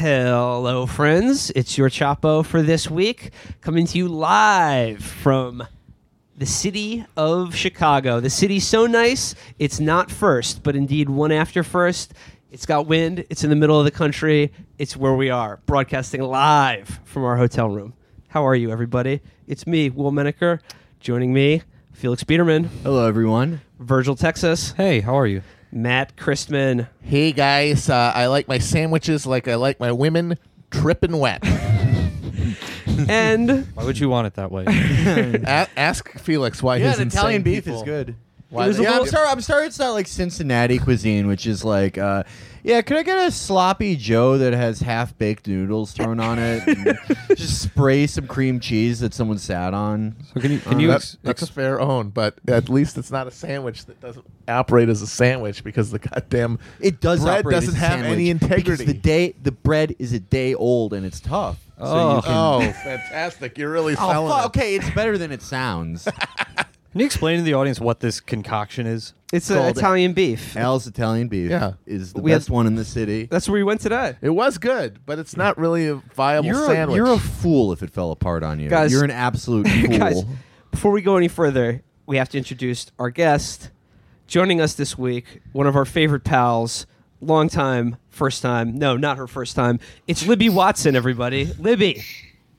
Hello, friends. It's your Chapo for this week, coming to you live from the city of Chicago. The city's so nice, it's not first, but indeed one after first. It's got wind, it's in the middle of the country, it's where we are, broadcasting live from our hotel room. How are you, everybody? It's me, Will Menaker. Joining me, Felix Biederman, Hello, everyone. Virgil, Texas, Hey, how are you? Matt Christman, Hey guys, uh, I like my sandwiches like I like my women dripping wet. and Why would you want it that way? A- ask Felix why Yeah, his the Italian beef people- is good. Why It was they- a Yeah, I'm sorry. I'm sorry. It's not like Cincinnati cuisine, which is like, uh, yeah. Could I get a sloppy Joe that has half baked noodles thrown on it? and just spray some cream cheese that someone sat on. So can you can Uh, you That- ex- that's a fair own, but at least it's not a sandwich that doesn't operate as a sandwich because the goddamn It does. bread operate doesn't as a have any sandwich because integrity. The day the bread is a day old and it's tough. So Oh. you can, oh, fantastic! You're really Oh, selling fuck, it. okay, it's better than it sounds. can you explain to the audience what this concoction is? it's Called- an Italian beef. Al's Italian beef Yeah. is the We had- best one in the city. That's where we went today. It was good, but it's not really a viable You're a, sandwich. you're a fool if it fell apart on you. Guys- you're an absolute fool. Guys, before we go any further, we have to introduce our guest. Joining us this week, one of our favorite pals, long time, first time. No, not her first time. It's Libby Watson, everybody. Libby.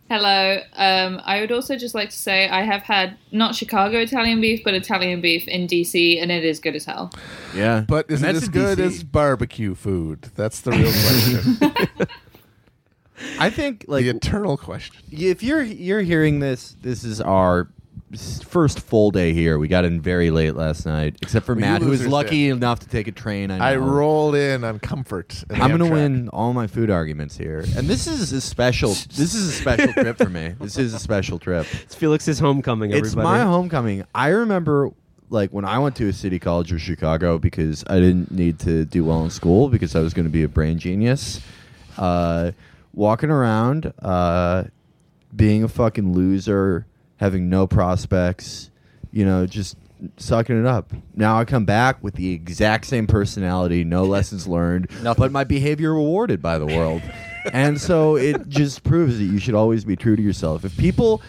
Hello. Um, I would also just like to say I have had not Chicago Italian beef, but Italian beef in DC, and it is good as hell. yeah, but is And it as good DC. as barbecue food? That's the real question. I think like the eternal question. if you're you're hearing this, this is our s- first full day here. We got in very late last night, except for Well, you Matt, who was losers lucky did. enough to take a train. I, I rolled in on comfort. and I'm gonna Amtrak. win all my food arguments here, and this is a special. This is a special trip for me. This is a special trip. It's Felix's homecoming, everybody. It's my homecoming. I remember like when I went to a city college of Chicago because I didn't need to do well in school because I was going to be a brain genius. Uh, walking around, uh, being a fucking loser, having no prospects, you know, just sucking it up. Now I come back with the exact same personality, no lessons learned, but my behavior rewarded by the world. and so it just proves that you should always be true to yourself. If people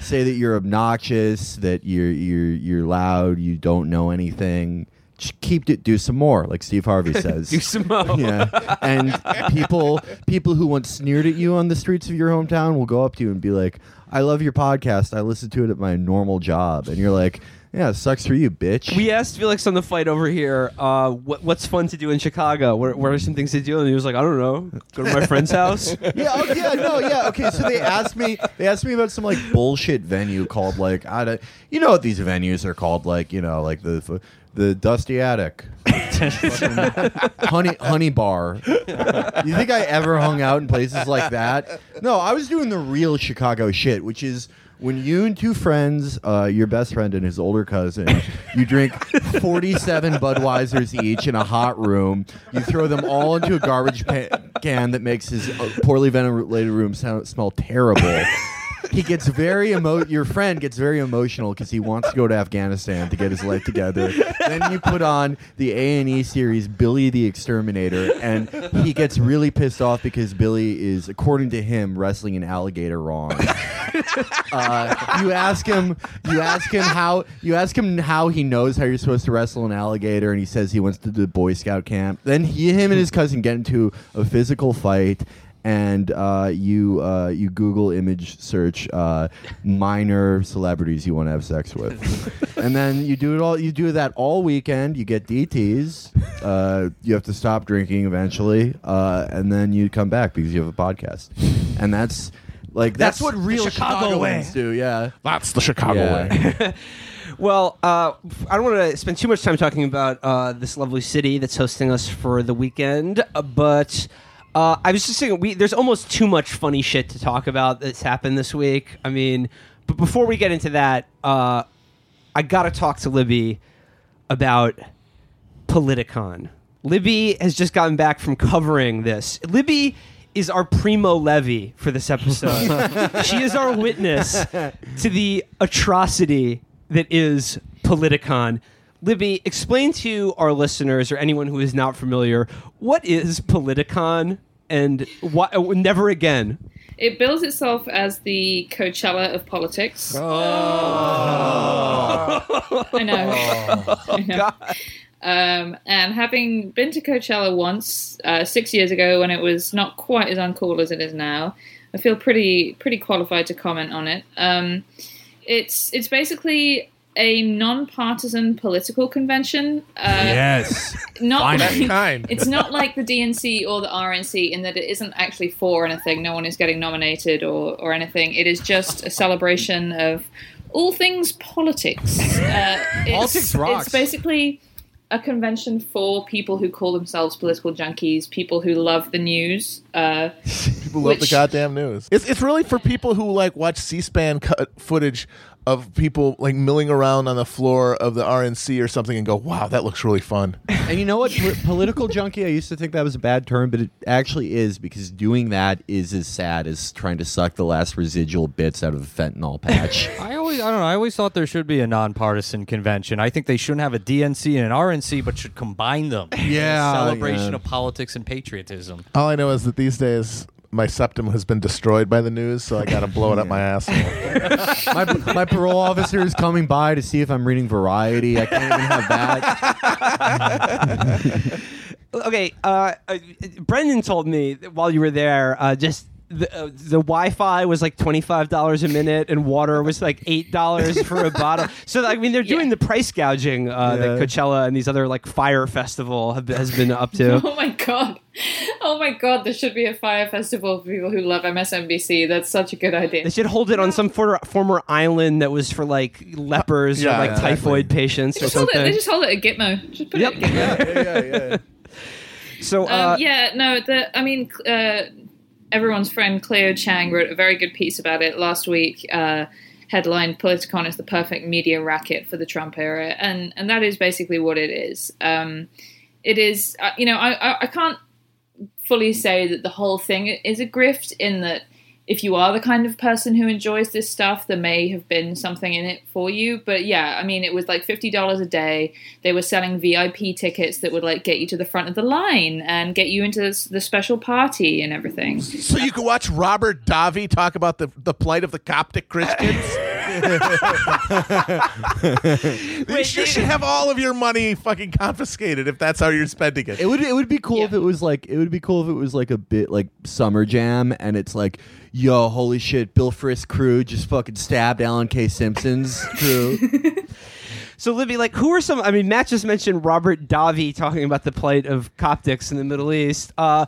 say that you're obnoxious, that you're you're you're loud, you don't know anything, just keep it. Do some more, like Steve Harvey says. Do some more. yeah, and people people who once sneered at you on the streets of your hometown will go up to you and be like, "I love your podcast. I listen to it at my normal job," and you're like. Yeah, it sucks for you, bitch. We asked Felix on the flight over here, uh, what, what's fun to do in Chicago? What, what are some things to do? And he was like, I don't know. Go to my friend's house. yeah, oh, yeah, no, yeah. Okay, so they asked me. They asked me about some like bullshit venue called like I don't, you know what these venues are called like you know like the the Dusty Attic, Honey Honey Bar. You think I ever hung out in places like that? No, I was doing the real Chicago shit, which is. When you and two friends, uh, your best friend and his older cousin, you drink 47 Budweisers each in a hot room, you throw them all into a garbage pa- can that makes his uh, poorly ventilated room sound, smell terrible. He gets very emo. Your friend gets very emotional because he wants to go to Afghanistan to get his life together. then you put on the A and E series Billy the Exterminator, and he gets really pissed off because Billy is, according to him, wrestling an alligator wrong. Uh, you ask him. You ask him how. You ask him how he knows how you're supposed to wrestle an alligator, and he says he went to the Boy Scout camp. Then he, him, and his cousin get into a physical fight, and uh, you uh, you Google image search uh, minor celebrities you want to have sex with, and then you do it all. You do that all weekend. You get DTS. Uh, you have to stop drinking eventually, uh, and then you come back because you have a podcast, and that's. Like that's, That's what real Chicago way. Chicagoans do, yeah. That's the Chicago Yeah. way. Well, uh, I don't want to spend too much time talking about uh, this lovely city that's hosting us for the weekend, uh, but uh, I was just saying, we, there's almost too much funny shit to talk about that's happened this week. I mean, but before we get into that, uh, I got to talk to Libby about Politicon. Libby has just gotten back from covering this. Libby is our primo levi for this episode. she is our witness to the atrocity that is Politicon. Libby, explain to our listeners or anyone who is not familiar what is Politicon and why, never again. It bills itself as the Coachella of politics. Oh. I know. I know. Um, and having been to Coachella once, uh, six years ago, when it was not quite as uncool as it is now, I feel pretty pretty qualified to comment on it. Um, it's it's basically a non-partisan political convention. Uh, Yes. not Finally. like- Kind. it's not like the DNC or the RNC in that it isn't actually for anything. No one is getting nominated or, or anything. It is just a celebration of all things politics. Uh, it's, Politics rocks. It's basically a convention for people who call themselves political junkies, people who love the news. Uh, People love the goddamn news. It's it's really for people who like watch C-SPAN cut footage of people like milling around on the floor of the RNC or something and go, "Wow, that looks really fun." And you know what? Po- political junkie, I used to think that was a bad term, but it actually is because doing that is as sad as trying to suck the last residual bits out of a fentanyl patch. I always, I don't know. I always thought there should be a nonpartisan convention. I think they shouldn't have a DNC and an RNC, but should combine them. in a Yeah, celebration yeah. of politics and patriotism. All I know is that these days my septum has been destroyed by the news, so I got to blow it up my ass. my, my parole officer is coming by to see if I'm reading Variety. I can't even have that. Okay, uh, uh, Brendan told me that while you were there, uh, just the, uh, the Wi-Fi was like twenty five dollars a minute, and water was like eight dollars for a bottle. So I mean, they're doing Yeah. the price gouging uh, that Coachella and these other like Fire Festival have, has been up to. oh my god. Oh my god, there should be a fire festival for people who love MSNBC. That's such a good idea. They should hold it on some for, former island that was for like lepers Yeah, or like exactly. typhoid patients or Just hold it, something. they just hold it at Gitmo. Just put Yep. it at Gitmo. yeah, yeah, yeah. so uh, Um, yeah, no, the I mean, uh, everyone's friend Clio Chang wrote a very good piece about it last week. Uh, headlined "Politicon is the perfect media racket for the Trump era," and and that is basically what it is. Um, it is, uh, you know, I, I I can't fully say that the whole thing is a grift in that. If you are the kind of person who enjoys this stuff, there may have been something in it for you. But yeah, I mean, it was like fifty dollars a day. They were selling VIP tickets that would like get you to the front of the line and get you into this, the special party and everything. So you could watch Robert Davi talk about the, the plight of the Coptic Christians. you Wait, sure should have all of your money fucking confiscated if that's how you're spending it. It would it would be cool Yeah. if it was like it would be cool if it was like a bit like summer jam and it's like yo holy shit Bill Frist crew just fucking stabbed Alan K Simpson's crew. So, Libby, like, who are some? I mean, Matt just mentioned Robert Davi talking about the plight of Coptics in the Middle East. Uh,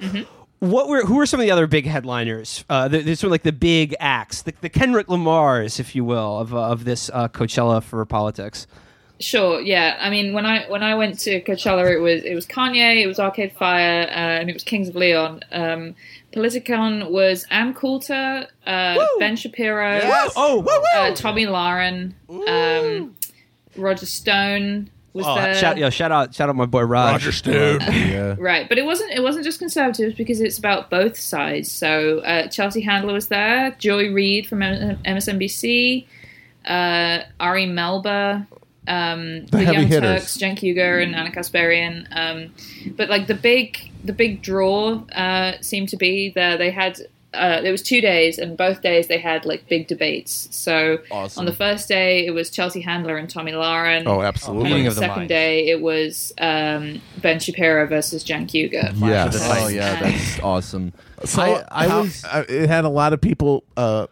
What were who are some of the other big headliners? Uh, the, there's sort of like the big acts, the, the Kendrick Lamars, if you will, of uh, of this uh, Coachella for politics. Sure, yeah. I mean, when I when I went to Coachella, it was it was Kanye, it was Arcade Fire, uh, and it was Kings of Leon. Um, Politicon was Ann Coulter, uh, Ben Shapiro, Oh, uh, Tomi Lahren, um, Roger Stone was there. shout, yo, shout out, shout out my boy Raj. Roger Stone. yeah. Right, but it wasn't it wasn't just conservatives because it's about both sides. So uh, Chelsea Handler was there, Joy Reid from M- MSNBC, uh, Ari Melber, um, the, heavy Young hitters. Turks, Cenk Uygur, and Ana Kasparian. Um, but like the big the big draw uh, seemed to be there. They had uh, there was two days, and both days they had like big debates. So Awesome. on the first day, it was Chelsea Handler and Tomi Lahren. Oh, And absolutely. on the the second minds. day, it was um, Ben Shapiro versus Cenk Uygur. Yes. Oh yeah, that's awesome. So I, I how- was uh, it had a lot of people uh,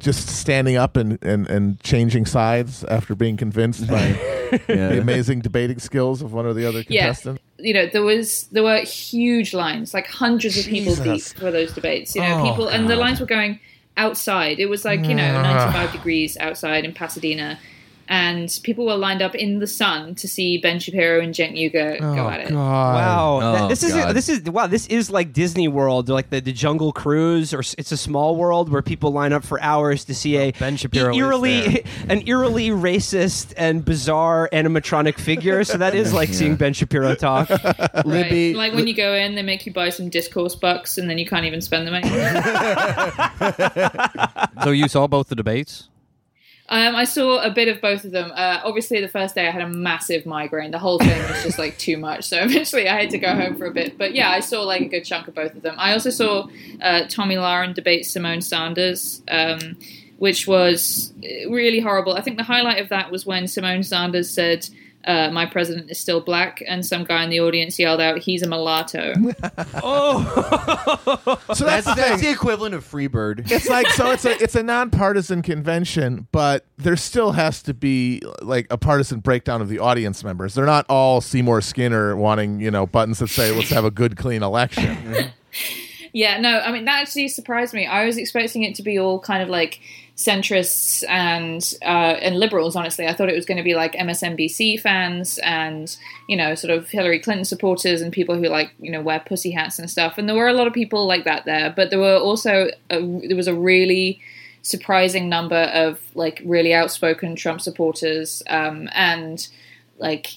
just standing up and, and, and changing sides after being convinced by the amazing debating skills of one or the other contestant. Yeah. you know there was there were huge lines like hundreds of people deep for those debates you know Oh, people and the lines were going outside it was like you know Ah. 95 degrees outside in pasadena and people were lined up in the sun to see ben shapiro and Cenk Uygur go oh, at it Wow, Oh, That- this is God. this is wow. This is like Disney World, like the, the Jungle Cruise, or it's a small world where people line up for hours to see a oh, Ben Shapiro eerily an eerily racist and bizarre animatronic figure. So that is like seeing Ben Shapiro talk. right? Libby- like when you go in they make you buy some discourse bucks and then you can't even spend them anymore So you saw both the debates? Um, I saw a bit of both of them. Uh, obviously, the first day I had a massive migraine. The whole thing was just like too much. So eventually, I had to go home for a bit. But yeah, I saw like a good chunk of both of them. I also saw uh, Tomi Lahren debate Symone Sanders, um, which was really horrible. I think the highlight of that was when Symone Sanders said. Uh, my president is still black, and some guy in the audience yelled out, "He's a mulatto." oh, So That's, that's, the that's the equivalent of Freebird. it's like so it's a it's a nonpartisan convention, but there still has to be like a partisan breakdown of the audience members. They're not all Seymour Skinner wanting you know buttons that say "Let's have a good, clean election." Yeah, no, I mean that actually surprised me. I was expecting it to be all kind of like centrists and uh, and liberals. Honestly, I thought it was going to be like MSNBC fans and you know sort of Hillary Clinton supporters and people who like you know wear pussy hats and stuff. And there were a lot of people like that there, but there were also a, there was a really surprising number of like really outspoken Trump supporters um, and like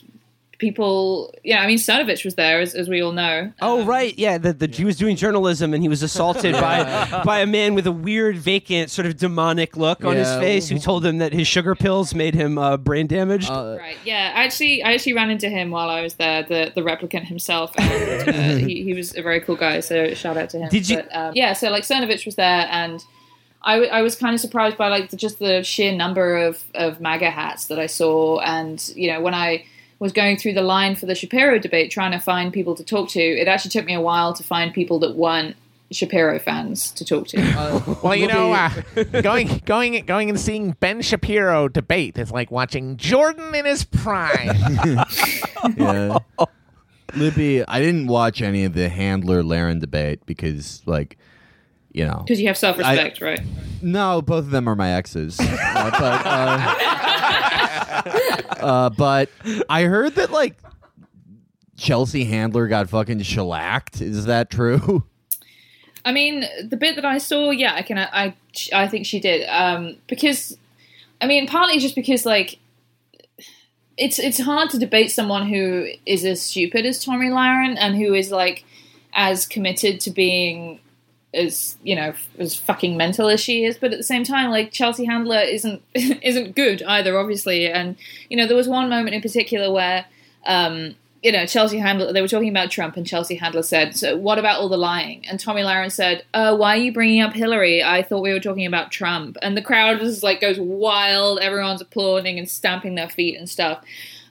people. Yeah, I mean Cernovich was there as, as we all know. oh, Um, right, yeah. The the Jew was doing journalism, and he was assaulted by by a man with a weird, vacant, sort of demonic look on his face, who told him that his sugar pills made him uh, brain damaged. Uh, Right. Yeah. I actually, I actually ran into him while I was there. The the replicant himself, and uh, he, he was a very cool guy. So shout out to him. Did you- But, um, yeah. So like Cernovich was there, and I, w- I was kind of surprised by like the, just the sheer number of of MAGA hats that I saw, and you know when I was going through the line for the Shapiro debate, trying to find people to talk to, it actually took me a while to find people that weren't Shapiro fans to talk to. Well, you know, uh, going going going and seeing Ben Shapiro debate is like watching Jordan in his prime. yeah. Libby, I didn't watch any of the Handler Lahren debate because, like, you know, Because you have self respect, right? no, both of them are my exes. Uh, but, uh, uh, but I heard that like Chelsea Handler got fucking shellacked. Is that true? I mean, the bit that I saw, yeah, I can, I, I think she did, um, because, I mean, partly just because like, it's it's hard to debate someone who is as stupid as Tomi Lahren and who is like as committed to being as you know as fucking mental as she is, but at the same time, like Chelsea Handler isn't isn't good either, obviously, and you know there was one moment in particular where. Um, you know, Chelsea Handler, they were talking about Trump, and Chelsea Handler said, So, what about all the lying? And Tomi Lahren said, uh, Why are you bringing up Hillary? I thought we were talking about Trump. And the crowd just like goes wild. Everyone's applauding and stamping their feet and stuff.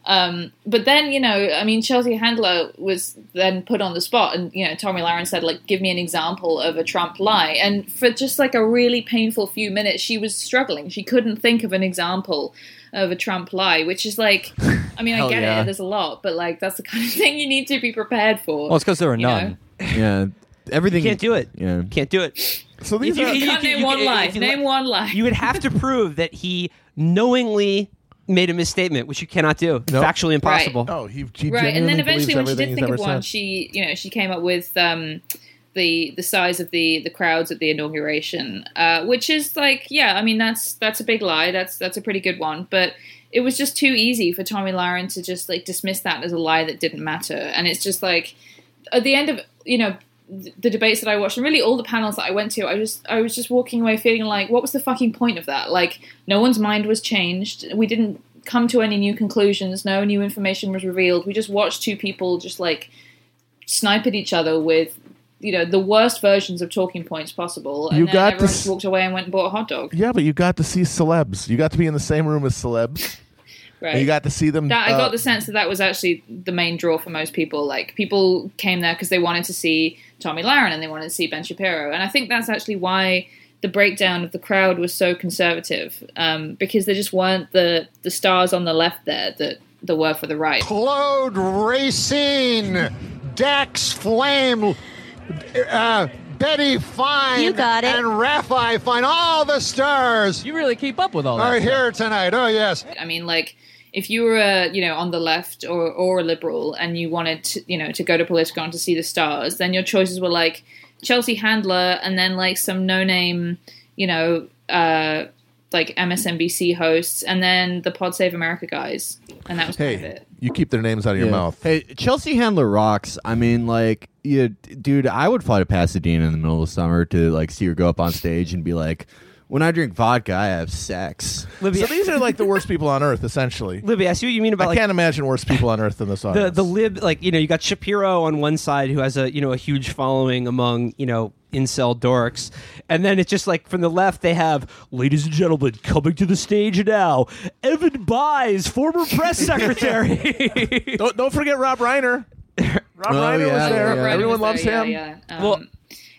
Um, but then, you know, I mean, Chelsea Handler was then put on the spot, and, you know, Tomi Lahren said, like, give me an example of a Trump lie. And for just like a really painful few minutes, she was struggling. She couldn't think of an example of a Trump lie, which is like, I mean, I get yeah. it, there's a lot, but like, that's the kind of thing you need to be prepared for. Well, it's because there are You know? none. yeah, everything. You Can't do it. Yeah. Can't do it. So these you- are you- Can't name you- one you- lie. you Name li- one lie. You would have to prove that he knowingly made a misstatement, which you cannot do. Nope. Factually impossible. oh he, he right, and then genuinely eventually, when she did think ever of one, said. she, you know, she came up with um, the the size of the the crowds at the inauguration, uh, which is like, yeah, I mean, that's that's a big lie. That's that's a pretty good one, but it was just too easy for Tomi Lahren to just like dismiss that as a lie that didn't matter, and it's just like at the end of you know th- the debates that I watched and really all the panels that I went to, I just I was just walking away feeling like what was the fucking point of that? Like no one's mind was changed. We didn't come to any new conclusions. No new information was revealed. We just watched two people just like snipe at each other with you know the worst versions of talking points possible. And You then got to everyone s- just walked away and went and bought a hot dog. yeah, but you got to see celebs. You got to be in the same room as celebs. Right. And you got to see them. that I uh, got the sense that that was actually the main draw for most people. Like people came there because they wanted to see Tomi Lahren and they wanted to see Ben Shapiro, and I think that's actually why the breakdown of the crowd was so conservative um, because there just weren't the the stars on the left there that there were for the right. Claude Racine, Dax Flame, uh, Betty Fine, You got it. and Rafi Fine. All the stars You really keep up with all that. are stuff. here tonight. Oh, yes. I mean, like if you were, uh, you know, on the left or or a liberal and you wanted, to, you know, to go to Politicon to see the stars, then your choices were like Chelsea Handler and then like some no name, you know, uh, like MSNBC hosts, and then the Pod Save America guys, and that was kind of Hey, it. you keep their names out of your Yeah. mouth. Hey, Chelsea Handler rocks. I mean, like, yeah, dude, I would fly to Pasadena in the middle of summer to like see her go up on stage and be like, when I drink vodka, I have sex. Libby, So these are like the worst people on earth, essentially. Libby, I see what you mean about I like can't imagine worse people on earth than this the audience. the lib like you know you got Shapiro on one side who has a you know a huge following among you know incel dorks and then it's just like from the left they have ladies and gentlemen coming to the stage now Evan Buys former press secretary don't, don't forget Rob Reiner. Rob Oh, Reiner yeah, was there. yeah. Everyone loves there, him. Yeah, yeah. Um, Well-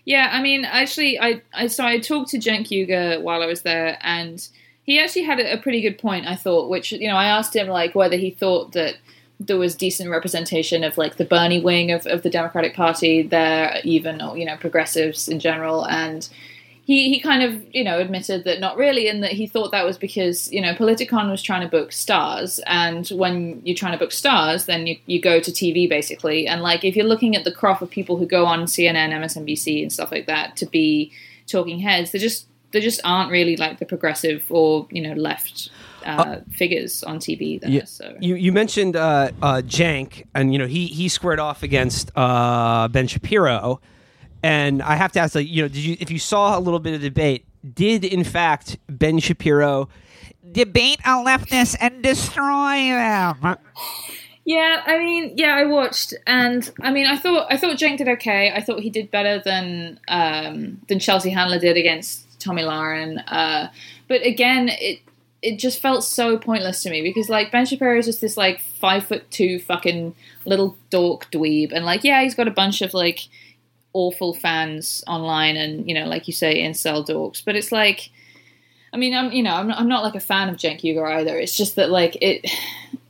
yeah, I mean, actually, I, I so I talked to Cenk Uygur while I was there, and he actually had a, a pretty good point. I thought, which you know, I asked him like whether he thought that there was decent representation of like the Bernie wing of, of the Democratic Party there, even or you know progressives in general, and he he kind of you know admitted that not really, and that he thought that was because you know Politicon was trying to book stars, and when you're trying to book stars, then you you go to TV basically, and like if you're looking at the crop of people who go on CNN, MSNBC, and stuff like that to be talking heads, they just they just aren't really like the progressive or you know left. Uh, figures on TV there, Yeah, so you you mentioned uh, uh, Cenk, and you know he he squared off against uh, Ben Shapiro, and I have to ask, like, you know, did you if you saw a little bit of debate, did in fact Ben Shapiro Debate a leftist and destroy them. Yeah, I mean, yeah, I watched, and I mean, I thought I thought Cenk did okay. I thought he did better than um, than Chelsea Handler did against Tomi Lahren. Uh, but again, it it just felt so pointless to me because like Ben Shapiro is just this like five foot two fucking little dork dweeb, and like yeah, he's got a bunch of like awful fans online, and you know, like you say, incel dorks. But it's like. I mean, I'm you know I'm not, I'm not like a fan of Cenk Uygur either. It's just that like it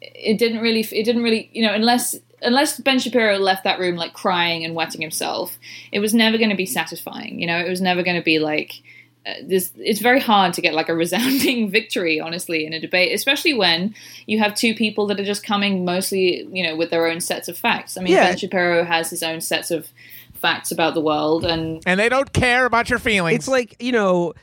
it didn't really it didn't really you know unless unless Ben Shapiro left that room like crying and wetting himself, it was never going to be satisfying. You know, it was never going to be like uh, this. It's very hard to get like a resounding victory, honestly, in a debate, especially when you have two people that are just coming mostly you know with their own sets of facts. I mean, Yeah. Ben Shapiro has his own sets of facts about the world and And they don't care about your feelings. it's like you know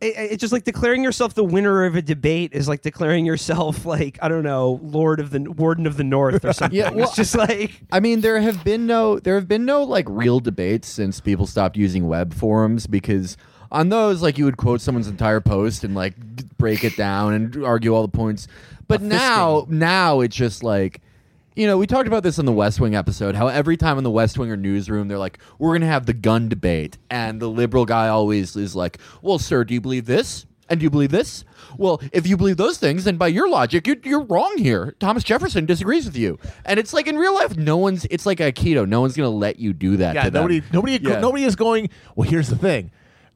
it, it's just like declaring yourself the winner of a debate is like declaring yourself like I don't know Lord of the Warden of the North or something. Yeah, well, it's just like I mean, there have been no there have been no like real debates since people stopped using web forums because on those like you would quote someone's entire post and like break it down and argue all the points. But now now it's just like you know, we talked about this on the West Wing episode. How every time in the West Wing or newsroom, they're like, "We're going to have the gun debate," and the liberal guy always is like, "Well, sir, do you believe this? And do you believe this? Well, if you believe those things, then by your logic, you're, you're wrong here. Thomas Jefferson disagrees with you." And it's like in real life, no one's. It's like Aikido. No one's going to let you do that. Yeah, to them. nobody, nobody, Yeah. nobody is going. Well, here's the thing.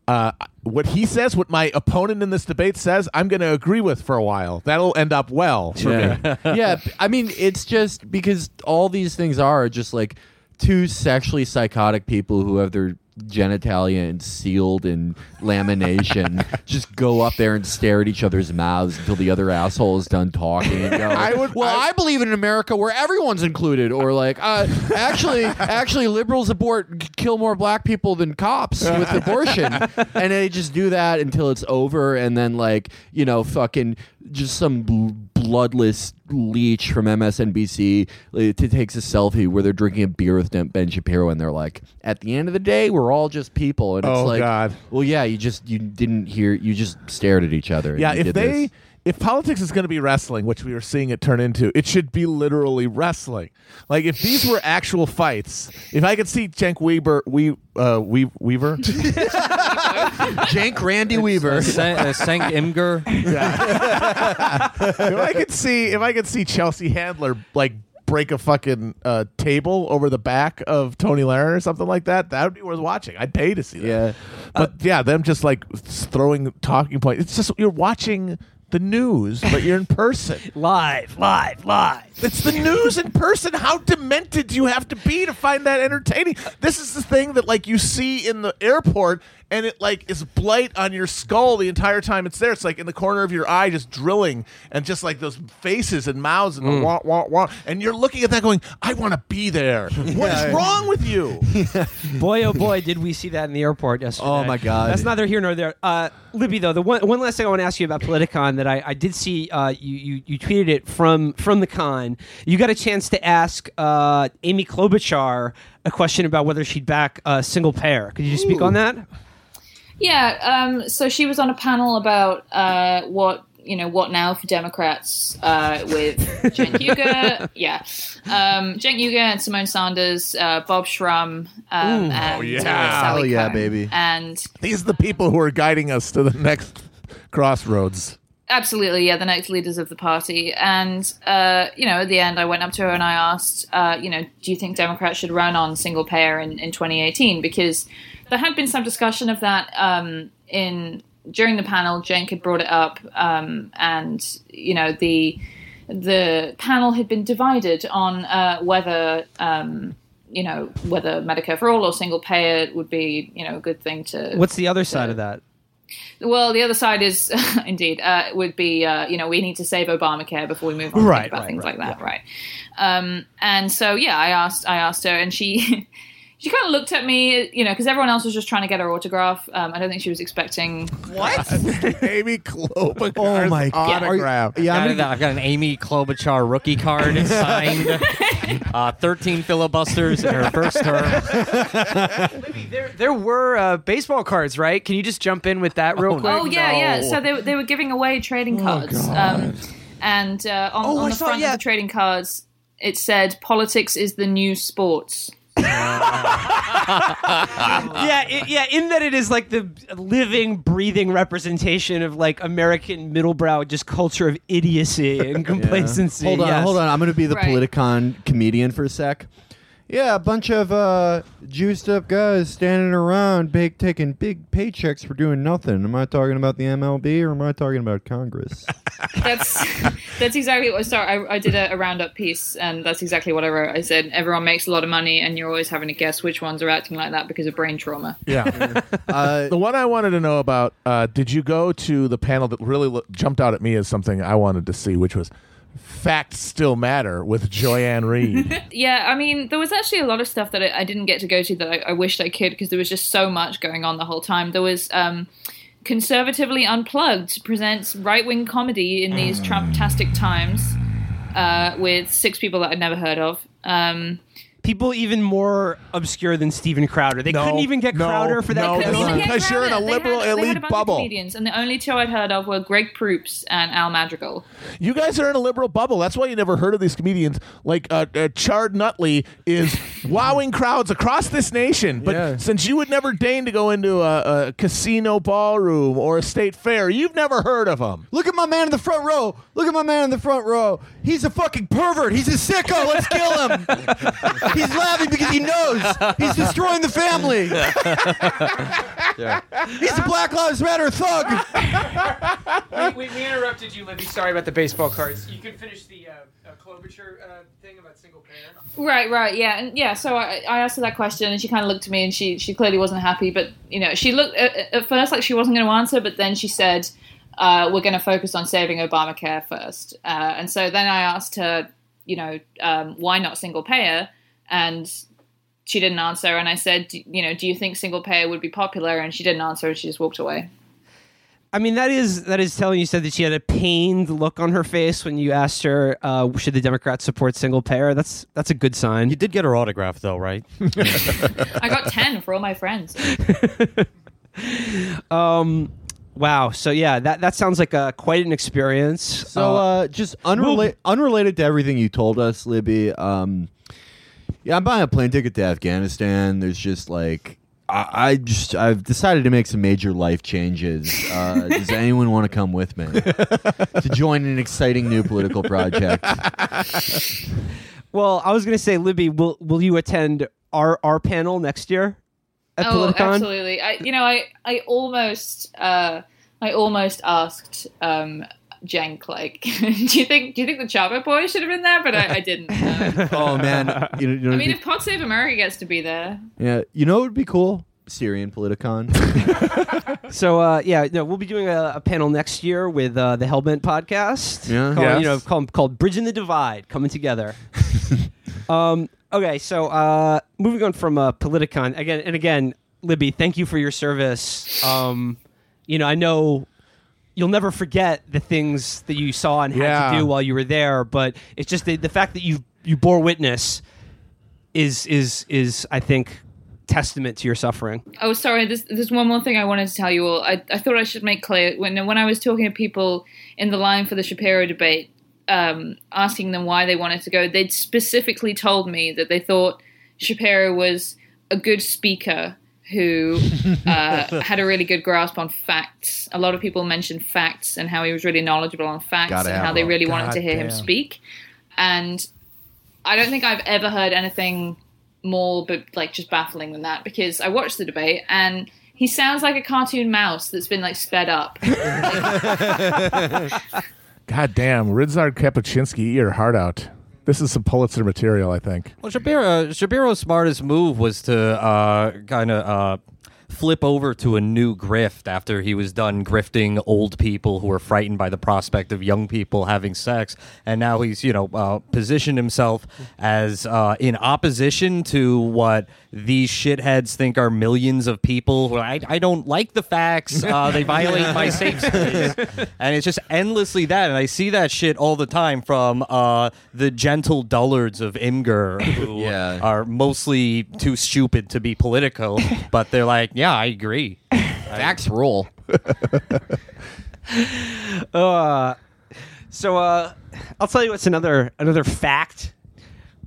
Uh, what he says, what my opponent in this debate says, I'm going to agree with for a while. That'll end up well for me. yeah. yeah, p- I mean, it's just because all these things are just like two sexually psychotic people who have their genitalia and sealed in lamination just go up there and stare at each other's mouths until the other asshole is done talking and go, I would- well, I- I, believe in an America where everyone's included, or like, uh, actually, actually, liberals abort kill more black people than cops with abortion, and they just do that until it's over, and then like, you know, fucking just some bloodless leech from MSNBC uh, t- takes a selfie where they're drinking a beer with Ben Shapiro, and they're like, at the end of the day, we're all just people, and it's Oh, like, God. well, yeah, you just you didn't hear, you just stared at each other. and Yeah, you if did they this. If politics is going to be wrestling, which we are seeing it turn into, it should be literally wrestling. Like if these were actual fights, if I could see Cenk Weaver, we uh, we Weaver, Jank Randy Weaver. Uh, Sen- uh, Senk Imgur. if I could see if I could see Chelsea Handler like break a fucking uh, table over the back of Tony Lahren or something like that, that would be worth watching. I'd pay to see that. Yeah. But yeah, them just like throwing talking points. It's just you're watching the news, but you're in person. live, live, live. It's the news in person. How demented do you have to be to find that entertaining? This is the thing that like you see in the airport and it like is blight on your skull the entire time it's there. It's like in the corner of your eye just drilling and just like those faces and mouths and the wah wah wah and you're looking at that going, I want to be there. What is wrong with you? Boy, oh boy, did we see that in the airport yesterday. Oh, my God. That's neither here nor there. Uh, Libby, though, the one, one last thing I want to ask you about Politicon that I, I did see uh, you, you you tweeted it from from the con. You got a chance to ask uh, Amy Klobuchar a question about whether she'd back a single payer. Could you just speak on that? Yeah, um, so she was on a panel about uh, what you know what now for Democrats uh, with Cenk Uygur, yeah, um, Cenk Uygur and Symone Sanders, uh, Bob Shrum, um, and yeah. uh, Sally Hell yeah, Kohn. baby. and These are the people who are guiding us to the next crossroads. Absolutely, yeah, the next leaders of the party. And, uh, you know, at the end, I went up to her and I asked, uh, you know, do you think Democrats should run on single payer in, in 2018? Because there had been some discussion of that um, in during the panel. Cenk had brought it up, um, and, you know, the the panel had been divided on uh, whether. Um, you know whether Medicare for all or single payer would be, you know, a good thing to. What's the other side of that? Well, the other side is indeed uh, would be uh, you know we need to save Obamacare before we move on Right, to about right, things right, like that, right? Um, and so yeah, I asked I asked her, and she she kind of looked at me, you know, because everyone else was just trying to get her autograph. Um, I don't think she was expecting. What Amy Klobuchar's Oh my god! Are you- autograph. yeah, I've got, gonna- I've got an Amy Klobuchar rookie card signed. uh, 13 filibusters in her first term. There, there were uh, baseball cards, right? Can you just jump in with that real quick? Oh yeah, yeah. So they were- they were giving away trading cards, um, and uh, on, Oh, on the saw- front yeah. of the trading cards it said "Politics is the new sports." yeah, it, yeah. In that it is like the living, breathing representation of like American middlebrow just culture of idiocy and complacency. Hold on, yes. hold on. I'm going to be the Right. Politicon comedian for a sec. Yeah, a bunch of uh, juiced up guys standing around, big taking big paychecks for doing nothing. Am I talking about the MLB or am I talking about Congress? That's that's exactly what. Sorry, I, I did a, a roundup piece, and that's exactly what I wrote. I said everyone makes a lot of money, and you're always having to guess which ones are acting like that because of brain trauma. Yeah. uh, the one I wanted to know about, uh, did you go to the panel that really lo- jumped out at me as something I wanted to see, which was Facts Still Matter with Joy-Ann Reid? Yeah, I mean, there was actually a lot of stuff that I, I didn't get to go to that I, I wished I could because there was just so much going on the whole time. There was um, Conservatively Unplugged presents right wing comedy in these Trump-tastic times uh, with six people that I'd never heard of. Um, People even more obscure than Steven Crowder. They No, couldn't even get no, Crowder for that. no, kind of no. stuff. Because you're in a They liberal had- they had elite a bunch of bubble. comedians, and the only two I'd heard of were Greg Proops and Al Madrigal. you guys are in a liberal bubble. That's why you never heard of these comedians. Like uh, uh, Chard Nutley is wowing crowds across this nation. But Yeah. since you would never deign to go into a, a casino ballroom or a state fair, you've never heard of him. Look at my man in the front row. Look at my man in the front row. He's a fucking pervert. He's a sicko. Let's kill him. He's laughing because he knows he's destroying the family. He's a Black Lives Matter thug. we, we, we interrupted you, Libby. Sorry about the baseball cards. You can finish the uh, uh, Klobuchar uh, thing about single payer. Right, right, yeah, and yeah. So I, I asked her that question, and she kind of looked at me, and she she clearly wasn't happy. But you know, she looked at, at first like she wasn't going to answer, but then she said, uh, "We're going to focus on saving Obamacare first. Uh, and so then I asked her, you know, um, why not single payer, and she didn't answer. And I said, you know, do you think single payer would be popular? And she didn't answer, and she just walked away. I mean, that is that is telling you said that she had a pained look on her face when you asked her, uh, should the Democrats support single payer? That's that's a good sign. You did get her autograph, though, right? I got ten for all my friends. Um, wow. So yeah, that that sounds like a quite an experience. So, uh, just unrelated, unrelated to everything you told us, Libby. Um, yeah, I'm buying a plane ticket to Afghanistan. There's just like, I, I just, I've decided to make some major life changes. Uh, does anyone want to come with me to join an exciting new political project? well, I was gonna say, Libby, will will you attend our our panel next year at oh, Politicon? absolutely. I, you know, I, I almost, uh, I almost asked um, Cenk, like, do you think, do you think the Chapo Boy should have been there? But I, I didn't. Oh man, you know, you know I mean, it'd if Pod Save America gets to be there, yeah, you know, it would be cool. Syrian Politicon. So uh, yeah, no, we'll be doing a, a panel next year with uh, the Hellbent podcast. Yeah. called, Yes. you know, called, called "Bridging the Divide," coming together. um, okay, so uh, moving on from uh, Politicon again and again, Libby, thank you for your service. Um, you know, I know you'll never forget the things that you saw and had Yeah. to do while you were there, but it's just the, the fact that you you bore witness is is is I think testament to your suffering. Oh, sorry. There's, there's one more thing I wanted to tell you all. I, I thought I should make clear when when I was talking to people in the line for the Shapiro debate, um, asking them why they wanted to go, they'd specifically told me that they thought Shapiro was a good speaker who uh, had a really good grasp on facts. A lot of people mentioned facts and how he was really knowledgeable on facts Gotta and how they really wanted to hear him speak. And I don't think I've ever heard anything more but like just baffling than that because I watched the debate and he sounds like a cartoon mouse that's been like sped up. God damn, Ryszard Kapuscinski, eat your heart out. This is some Pulitzer material, I think. Well, Shapiro, Shapiro's smartest move was to uh, kind of uh, flip over to a new grift after he was done grifting old people who were frightened by the prospect of young people having sex, and now he's you know uh, positioned himself as uh, in opposition to what these shitheads think are millions of people. Who I, I don't like the facts. Uh, they violate my safe space, and it's just endlessly that. And I see that shit all the time from uh, the gentle dullards of Imgur who Yeah. are mostly too stupid to be political, but they're like, yeah, I agree. Facts rule. Uh, so uh, I'll tell you what's another another fact.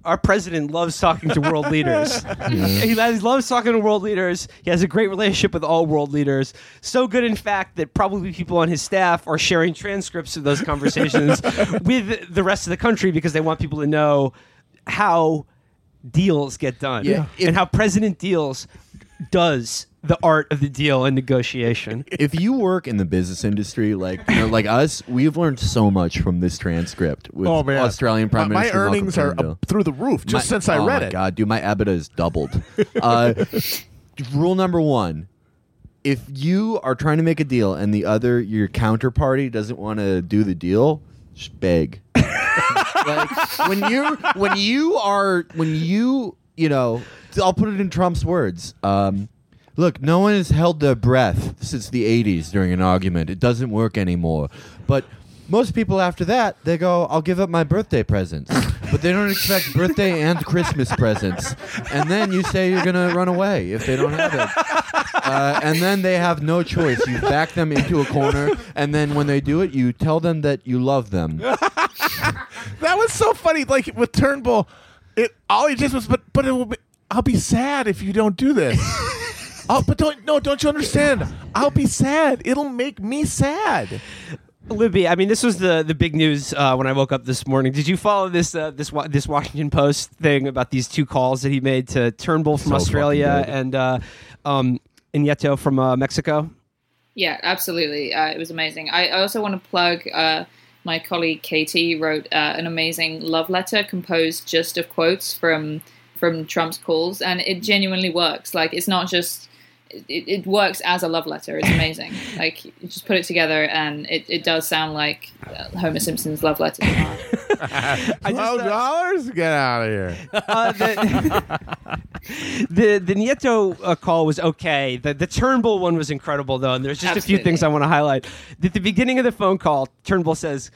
Our president loves talking to world leaders. he loves talking to world leaders. He has a great relationship with all world leaders. So good, in fact, that probably people on his staff are sharing transcripts of those conversations with the rest of the country because they want people to know how deals get done Yeah. and how President Deals does the art of the deal and negotiation. if you work in the business industry, like you know, like us, we've learned so much from this transcript with Oh man, Australian Prime my, Minister my Malcolm earnings are up through the roof just My- since I oh read my it. God, dude, my EBITDA is doubled. uh, rule number one: if you are trying to make a deal and the other your counterparty doesn't want to do the deal, just beg. like when you when you are when you you know I'll put it in Trump's words. Um, look, no one has held their breath since the '80s during an argument. It doesn't work anymore. But most people after that they go, "I'll give up my birthday presents," but they don't expect birthday and Christmas presents. And then you say you're gonna run away if they don't have it. Uh, and then they have no choice. You back them into a corner, and then when they do it, you tell them that you love them. That was so funny. Like with Turnbull, it all he just was, but but it will be. I'll be sad if you don't do this. oh, but don't no, don't you understand? I'll be sad. It'll make me sad. Libby, I mean, this was the the big news uh, when I woke up this morning. Did you follow this uh, this wa- this Washington Post thing about these two calls that he made to Turnbull from So Australia and uh, um, Nieto from uh, Mexico? Yeah, absolutely. Uh, it was amazing. I I also want to plug uh, my colleague Katie wrote uh, an amazing love letter composed just of quotes from from Trump's calls, and it genuinely works. Like it's not just. It, it works as a love letter. It's amazing. like you just put it together, and it, it does sound like uh, Homer Simpson's love letter. to Marge. I just, Twelve uh, dollars? Get out of here. uh, the, the the Nieto uh, call was okay. The the Turnbull one was incredible though, and there's just a few things I want to highlight. At the beginning of the phone call, Turnbull says,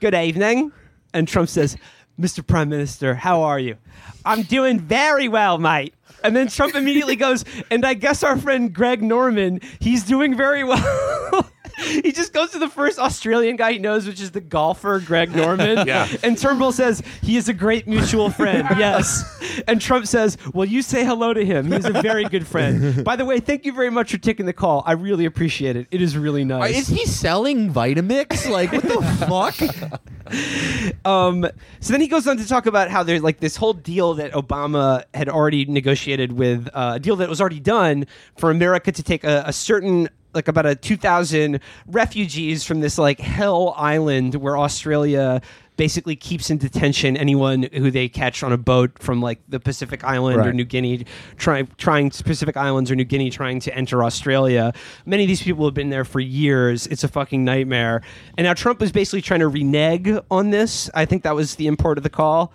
"Good evening," and Trump says, "Mr. Prime Minister, how are you?" "I'm doing very well, mate." And then Trump immediately goes, "And I guess our friend Greg Norman, he's doing very well." He just goes to the first Australian guy he knows, which is the golfer Greg Norman. Yeah. And Turnbull says he is a great mutual friend. Yes. And Trump says, "Well, you say hello to him. He's a very good friend." By the way, thank you very much for taking the call. I really appreciate it. It is really nice. Is he selling Vitamix? Like what the fuck? Um, so then he goes on to talk about how there's like this whole deal that Obama had already negotiated with uh, a deal that was already done for America to take a, a certain like about a 2000 refugees from this like hell island where Australia basically keeps in detention anyone who they catch on a boat from like the Pacific Island or New Guinea trying trying Pacific Islands or New Guinea trying to enter Australia. Many of these people have been there for years. It's a fucking nightmare. And now Trump was basically trying to renege on this. I think that was the import of the call.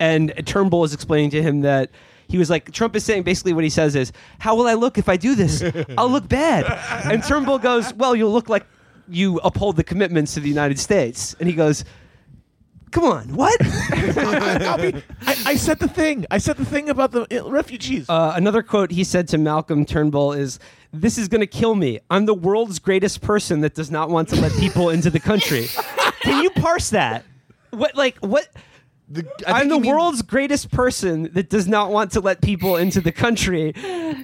And Turnbull is explaining to him that he was like, Trump is saying basically what he says is, How will I look if I do this? I'll look bad. And Turnbull goes, Well, you'll look like you uphold the commitments to the United States. And he goes, Come on, what? I, I said the thing. I said the thing about the uh, refugees. Uh, another quote he said to Malcolm Turnbull is, "This is going to kill me. I'm the world's greatest person that does not want to let people into the country." Can you parse that? What like what? The, I I'm the he means- world's greatest person that does not want to let people into the country,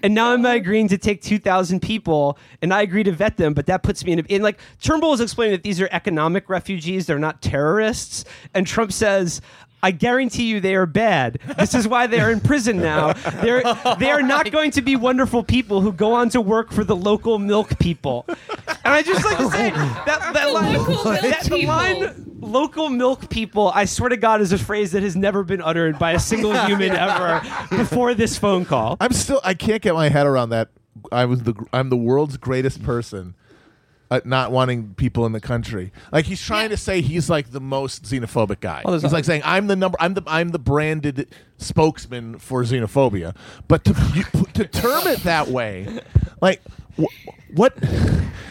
and now I'm agreeing to take 2,000 people, and I agree to vet them, but that puts me in, a, in like Turnbull is explaining that these are economic refugees, they're not terrorists, and Trump says. I guarantee you they are bad. This is why they are in prison now. They're they are not going to be wonderful people who go on to work for the local milk people. And I just like to say that that line, Local that, the line local milk people, I swear to God, is a phrase that has never been uttered by a single human ever before this phone call. I'm still. I can't get my head around that. I was the. I'm the world's greatest person. At not wanting people in the country, like he's trying to say he's like the most xenophobic guy. Well, there's he's a- like saying I'm the number. I'm the I'm the branded spokesman for xenophobia. But to you, to term it that way, like wh- what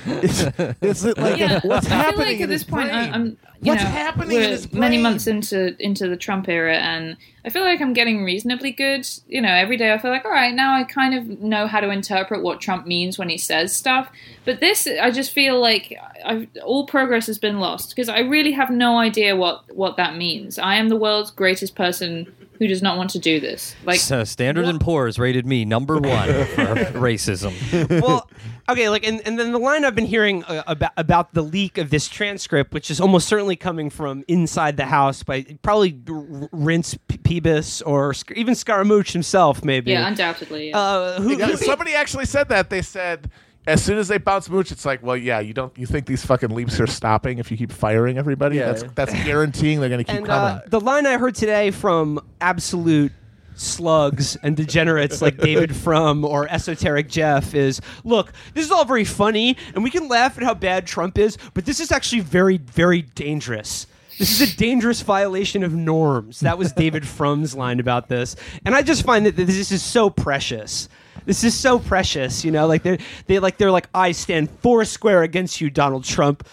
is, is it like? yeah, What's happening like in at this his point, I, brain? I'm. What's know, happening in we're his Many months into into the Trump era, and I feel like I'm getting reasonably good. You know, every day I feel like, all right, now I kind of know how to interpret what Trump means when he says stuff. But this, I just feel like I've, all progress has been lost because I really have no idea what what that means. I am the world's greatest person who does not want to do this. Like, So Standard and Poor's rated me number one for racism. well, okay, like, and, and then the line I've been hearing uh, about about the leak of this transcript, which is almost certainly coming from inside the house by probably R- Reince P- Pebis or Sc- even Scaramucci himself, maybe. yeah, undoubtedly. Yeah. Uh, who, Yeah, who- somebody actually said that. They said as soon as they bounce Mooch, it's like, well, yeah, you don't. You think these fucking leaps are stopping if you keep firing everybody? Yeah. That's that's guaranteeing they're going to keep and coming. uh, the line I heard today from absolute slugs and degenerates like David Frum or esoteric Jeff is look this is all very funny and we can laugh at how bad Trump is but this is actually very very dangerous. This is a dangerous violation of norms. That was David Frum's line about this. And I just find that this is so precious this is so precious you know like they're they like they're like I stand four square against you Donald Trump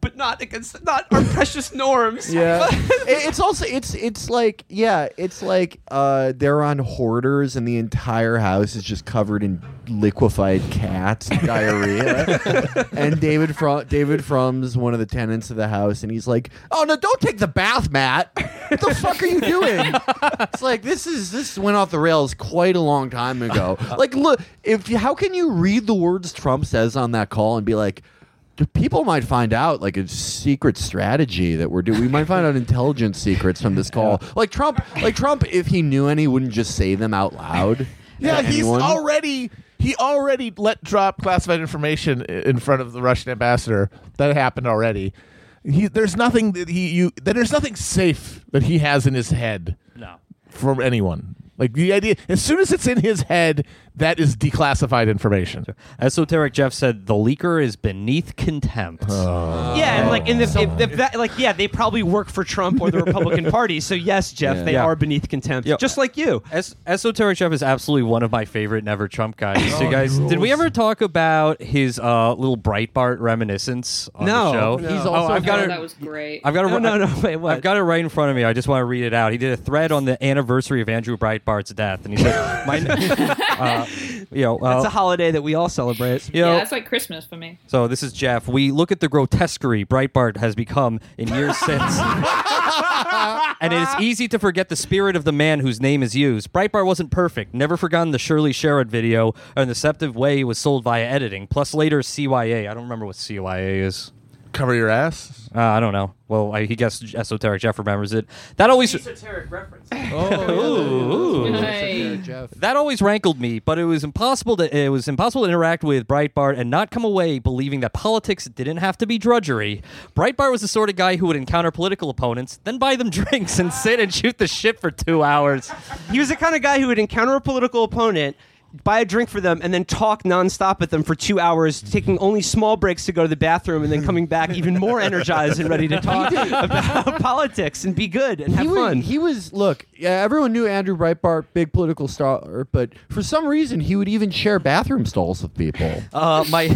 but not against not our precious norms Yeah, it's also it's it's like yeah, it's like uh, they're on hoarders, and the entire house is just covered in liquefied cats diarrhea. and David Frum David Frum's one of the tenants of the house, and he's like, "Oh no, don't take the bath mat. What the fuck are you doing?" It's like this is this went off the rails quite a long time ago. Like, look, if how can you read the words Trump says on that call and be like? people might find out like a secret strategy that we're doing. We might find out intelligence secrets from this call. Like Trump, like Trump, if he knew any, wouldn't just say them out loud. yeah, he's anyone. already he already let drop classified information in front of the Russian ambassador. That happened already. He, there's nothing that he you that there's nothing safe that he has in his head No. from anyone. Like the idea, as soon as it's in his head, that is declassified information. Esoteric Jeff said the leaker is beneath contempt. Yeah, and like in the if, if that like yeah, they probably work for Trump or the Republican Party. So yes, Jeff, they Yeah. are beneath contempt, Yeah. just like you. Es- Esoteric Jeff is absolutely one of my favorite Never Trump guys. So you guys, did we ever talk about his uh, little Breitbart reminiscence on No, the show? no. He's oh, also I've got oh, it. that was great. I've got a, No, no, no, wait, what? I've got it right in front of me. I just want to read it out. He did a thread on the anniversary of Andrew Breitbart's death, and he said, "My, uh, you know, uh, It's a holiday that we all celebrate. you know, yeah, it's like Christmas for me. So this is Jeff. We look at the grotesquerie Breitbart has become in years since. and it is easy to forget the spirit of the man whose name is used. Breitbart wasn't perfect. Never forgotten the Shirley Sherrod video and the deceptive way it was sold via editing. Plus later CYA. I don't remember what CYA is. Cover your ass. Uh, I don't know. Well, I, he guessed esoteric Jeff remembers it. That always Esoteric reference. Ooh. Hey. Jeff. That always rankled me, but it was impossible to it was impossible to interact with Breitbart and not come away believing that politics didn't have to be drudgery. Breitbart was the sort of guy who would encounter political opponents, then buy them drinks and sit and shoot the shit for two hours. He was the kind of guy who would encounter a political opponent, buy a drink for them, and then talk nonstop at them for two hours, taking only small breaks to go to the bathroom, and then coming back even more energized and ready to talk about politics and be good and have he was, fun. he was look. Yeah, everyone knew Andrew Breitbart, big political star, but for some reason he would even share bathroom stalls with people. Uh, my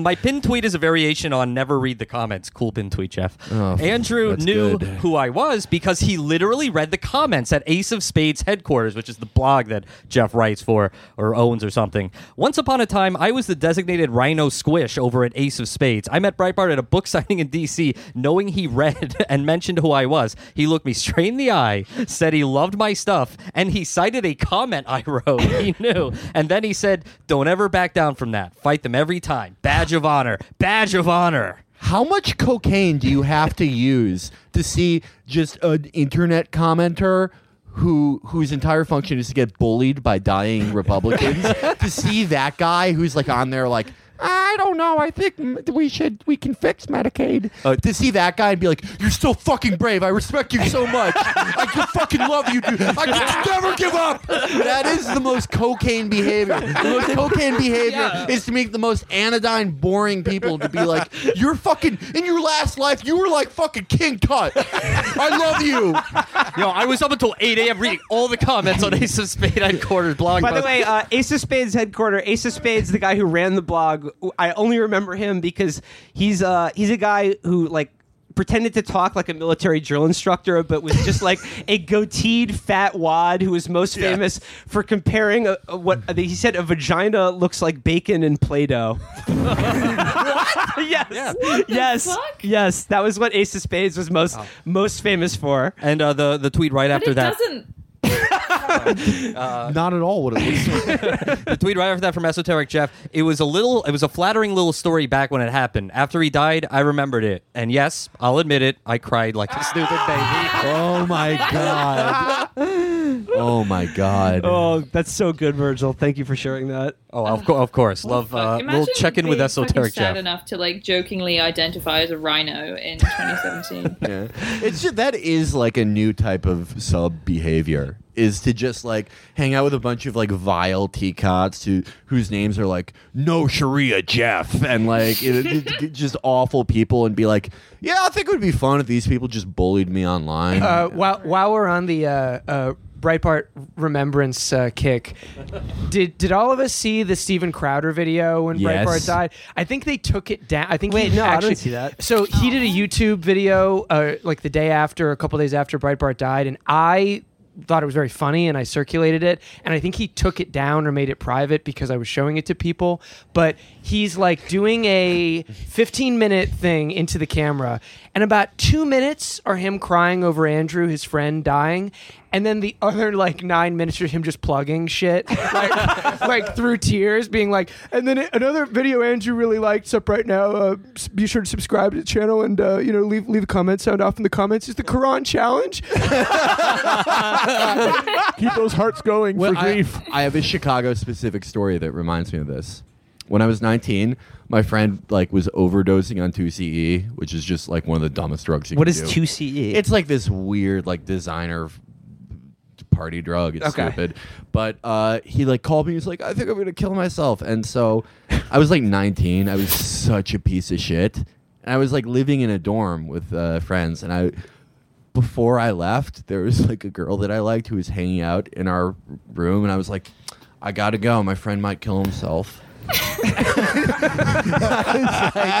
my pin tweet is a variation on never read the comments. Cool pin tweet, Jeff. Oh, Andrew knew good. who I was because he literally read the comments at Ace of Spades headquarters, which is the blog that Jeff writes for or owns or something. Once upon a time, I was the designated RINO Squish over at Ace of Spades. I met Breitbart at a book signing in D.C., knowing he read and mentioned who I was. He looked me straight in the eye, said he loved my stuff, and he cited a comment I wrote. He knew, and then he said, "Don't ever back down from that. Fight them every time. Badge of honor. Badge of honor." How much cocaine do you have to use to see just an internet commenter who whose entire function is to get bullied by dying Republicans? to see that guy who's like on there like I don't know. I think we should we can fix Medicaid. Uh, to see that guy and be like, "You're so fucking brave. I respect you so much. I can fucking love you, dude. I can never give up." That is the most cocaine behavior. The most cocaine behavior is to make the most anodyne, boring people to be like, "You're fucking in your last life. You were like fucking King Tut. I love you." Yo, I was up until 8 a.m. reading all the comments on Ace of Spades headquarters blog. By the way, uh, Ace of Spades headquarters, Ace of Spades, the guy who ran the blog, I only remember him because he's uh, he's a guy who like pretended to talk like a military drill instructor, but was just like a goateed fat wad who was most famous for comparing a, a- what he said a vagina looks like bacon and Play-Doh. what? yes, yes, fuck? yes. That was what Ace of Spades was most most famous for. and uh, the the tweet right But after it that, doesn't. Uh, Not at all what it was. the tweet right after that from Esoteric Jeff. It was a little, it was a flattering little story back when it happened. After he died, I remembered it, and yes, I'll admit it, I cried like a stupid baby. oh my god. Oh my god. Oh, that's so good, Virgil. Thank you for sharing that. Oh, of, co- of course, love. Fuck. Uh, we'll check in with Esoteric fucking sad Jeff. enough to like jokingly identify as a RINO in 2017. Yeah. It's just that is like a new type of sub behavior is to just like hang out with a bunch of like vile teacots who whose names are like no Sharia Jeff and like it, it- it- just awful people and be like yeah I think it would be fun if these people just bullied me online. Uh, while while we're on the uh, uh, Breitbart remembrance uh, kick, did did all of us see the Steven Crowder video when Yes. Breitbart died? I think they took it down. I think Wait, he no, I actually, didn't see that. So he did a YouTube video uh, like the day after, a couple days after Breitbart died, and I thought it was very funny and I circulated it and I think he took it down or made it private because I was showing it to people but he's like doing a 15 minute thing into the camera and about 2 minutes are him crying over Andrew his friend dying and then the other like 9 minutes are him just plugging shit like, like through tears being like and then another video Andrew really likes up right now uh, be sure to subscribe to the channel and uh, you know leave leave a comment sound off in the comments is the Quran challenge Keep those hearts going Well, for I, grief. I have a Chicago specific story that reminds me of this. When I was 19, my friend like was overdosing on 2CE, which is just like one of the dumbest drugs you What can is do. two CE? It's like this weird like designer f- party drug. It's Okay. stupid. But uh, he like called me. He's like, I think I'm gonna kill myself. And so I was like 19. I was such a piece of shit. And I was like living in a dorm with uh, friends. And I before I left, there was like a girl that I liked who was hanging out in our room, and I was like, I gotta go. My friend might kill himself.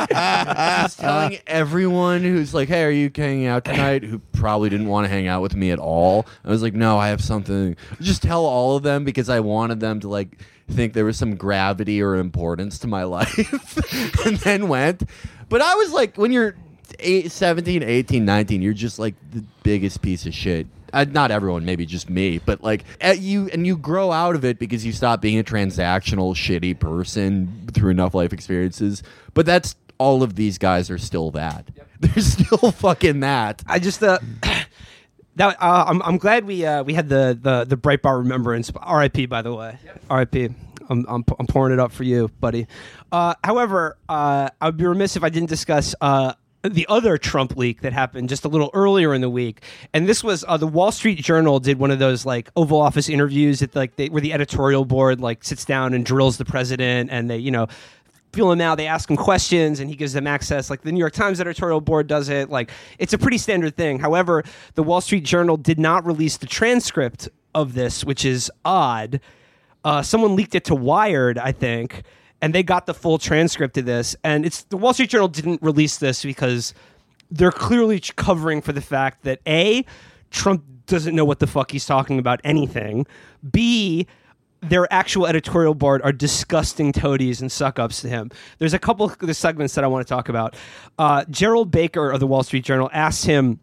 I was telling everyone who's like, "Hey, are you hanging out tonight?" Who probably didn't want to hang out with me at all. I was like, "No, I have something." Just tell all of them because I wanted them to like think there was some gravity or importance to my life, and then went. But I was like, when you're eight, 17, 18, 19, you're just like the biggest piece of shit. Uh, not everyone, maybe just me, but like at you, and you grow out of it because you stop being a transactional, shitty person through enough life experiences. But that's all of these guys are still that. They're still fucking that. I just uh, that uh, I'm I'm glad we uh, we had the the the Breitbart remembrance. R.I.P. By the way, R.I.P. I'm, I'm I'm pouring it up for you, buddy. Uh, however, uh, I would be remiss if I didn't discuss uh, the other Trump leak that happened just a little earlier in the week, and this was uh, the Wall Street Journal did one of those like Oval Office interviews at like they, where the editorial board like sits down and drills the president, and they you know feel him out. They ask him questions, and he gives them access. Like the New York Times editorial board does it. Like it's a pretty standard thing. However, the Wall Street Journal did not release the transcript of this, which is odd. Uh, someone leaked it to Wired, I think, and they got the full transcript of this. And it's the Wall Street Journal didn't release this because they're clearly covering for the fact that a Trump doesn't know what the fuck he's talking about anything. B their actual editorial board are disgusting toadies and suck ups to him. There's a couple of the segments that I want to talk about. Uh, Gerald Baker of the Wall Street Journal asked him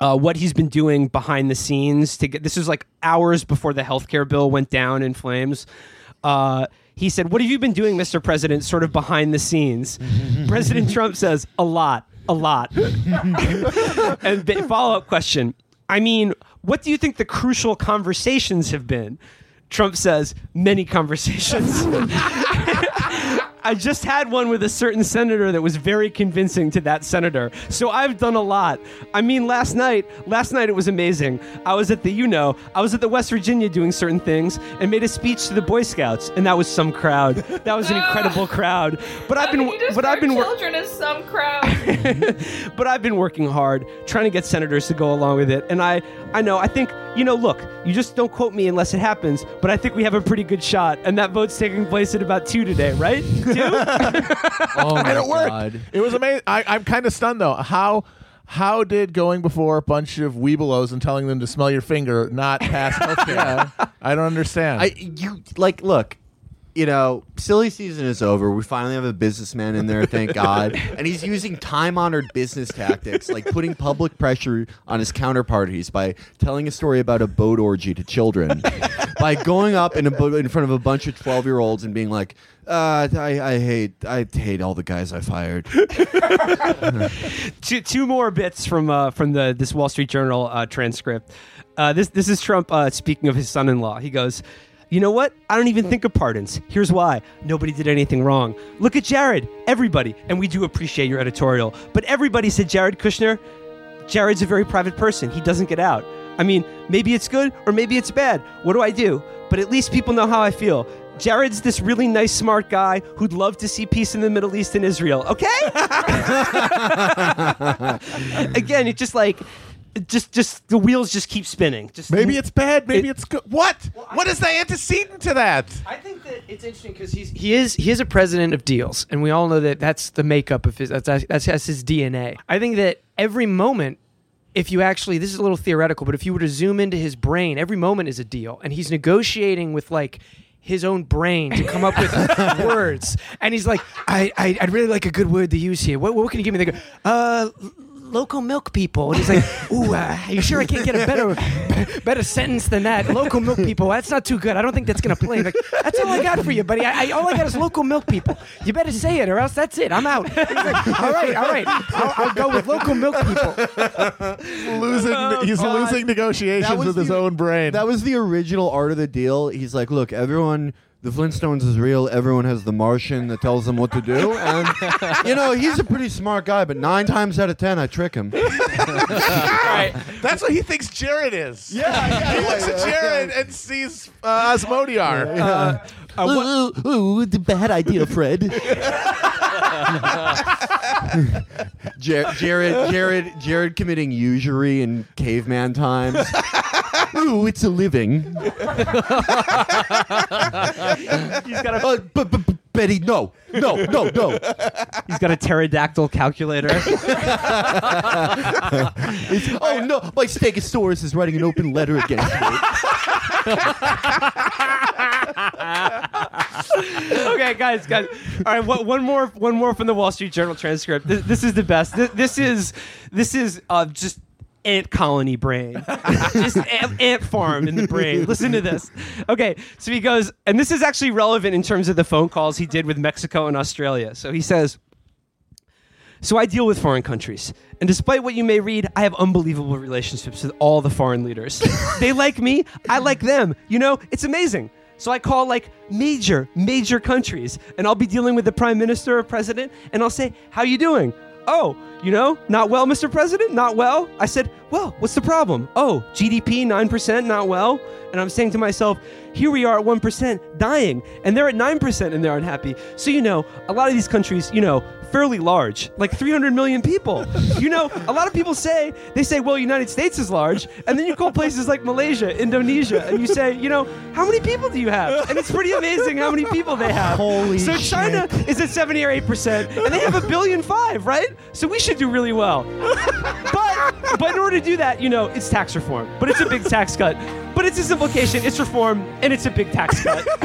uh, what he's been doing behind the scenes to get this was like hours before the healthcare bill went down in flames. Uh, he said, What have you been doing, Mr. President, sort of behind the scenes? President Trump says, A lot, a lot. and follow up question I mean, what do you think the crucial conversations have been? Trump says, Many conversations. I just had one with a certain senator that was very convincing to that senator. So I've done a lot. I mean, last night, last night it was amazing. I was at the, you know, I was at the West Virginia doing certain things and made a speech to the Boy Scouts, and that was some crowd. That was an incredible crowd. But I've been, but I've been, wor- children as some crowd. but I've been working hard trying to get senators to go along with it. And I, I know, I think, you know, look, you just don't quote me unless it happens, but I think we have a pretty good shot. And that vote's taking place at about two today, right? Two? Oh my and it worked. god. It was amazing. I, I'm kind of stunned though. How how did going before a bunch of Webelos and telling them to smell your finger not pass healthcare? I don't understand. I you like look, you know, silly season is over. We finally have a businessman in there, thank God. And he's using time honored business tactics, like putting public pressure on his counterparties by telling a story about a boat orgy to children. by going up in a in front of a bunch of twelve year olds and being like, uh, I, I hate I hate all the guys I fired. two, two more bits from uh, from the this Wall Street Journal uh, transcript. Uh, this this is Trump uh, speaking of his son-in-law. He goes, "You know what? I don't even mm. think of pardons. Here's why: nobody did anything wrong. Look at Jared. Everybody, and we do appreciate your editorial, but everybody said Jared Kushner. Jared's a very private person. He doesn't get out. I mean, maybe it's good or maybe it's bad. What do I do? But at least people know how I feel." Jared's this really nice, smart guy who'd love to see peace in the Middle East and Israel. Okay? Again, it's just like, just, just the wheels just keep spinning. Just maybe it's bad. Maybe It- it's good. What? what is the antecedent to that? I think that it's interesting because he's he is he is a president of deals, and we all know that that's the makeup of his that's that's, that's his DNA. I think that every moment, if you actually this is a little theoretical, but if you were to zoom into his brain, every moment is a deal, and he's negotiating with like his own brain to come up with words, and he's like, I, I I'd really like a good word to use here. What what can you give me? They go, uh. Local milk people, and he's like, "Ooh, uh, are you sure I can't get a better, better sentence than that? Local milk people, that's not too good. I don't think that's gonna play." Like, that's all I got for you, buddy. I, I, all I got is local milk people. You better say it, or else that's it. I'm out. He's like, all right, all right. I'll, I'll go with local milk people. Losing. he's God. losing negotiations That was with his own brain. That was the original art of the deal. He's like, look, everyone, the Flintstones is real. Everyone has the Martian that tells them what to do. And, you know, he's a pretty smart guy, but nine times out of ten, I trick him. That's what he thinks Jared is. Yeah, he looks at Jared and sees uh, Asmodiar. Uh, uh, uh, ooh, ooh, the bad idea, Fred. Jar- Jared, Jared, Jared committing usury in caveman times. Ooh, it's a living. He's got a Uh, but, but, but Betty, no, no, no, no. he's got a pterodactyl calculator. It's, oh no, my Stegosaurus is writing an open letter against me. okay, guys, guys. All right, one, one more, one more from the Wall Street Journal transcript. This, this is the best. This, this is, this is uh, just ant colony brain, just ant, ant farm in the brain. Listen to this. Okay, so he goes, and this is actually relevant in terms of the phone calls he did with Mexico and Australia. So he says. So I deal with foreign countries. And despite what you may read, I have unbelievable relationships with all the foreign leaders. they like me, I like them. You know, it's amazing. So I call like major, major countries, and I'll be dealing with the prime minister or president, and I'll say, "How you doing? Oh, you know, not well, Mr. President, not well. I said, Well, what's the problem? Oh, GDP 9%, not well. And I'm saying to myself, Here we are at 1%, dying, and they're at 9% and they're unhappy. So, you know, a lot of these countries, you know, fairly large, like 300 million people. You know, a lot of people say, they say, well, United States is large. And then you call places like Malaysia, Indonesia, and you say, you know, how many people do you have? And it's pretty amazing how many people they have. Holy so shit. China is at 70 or 8%, and they have a billion five, right? So we should do really well. But, but in order to do that, you know, it's tax reform. But it's a big tax cut. But it's a simplification, it's reform, and it's a big tax cut.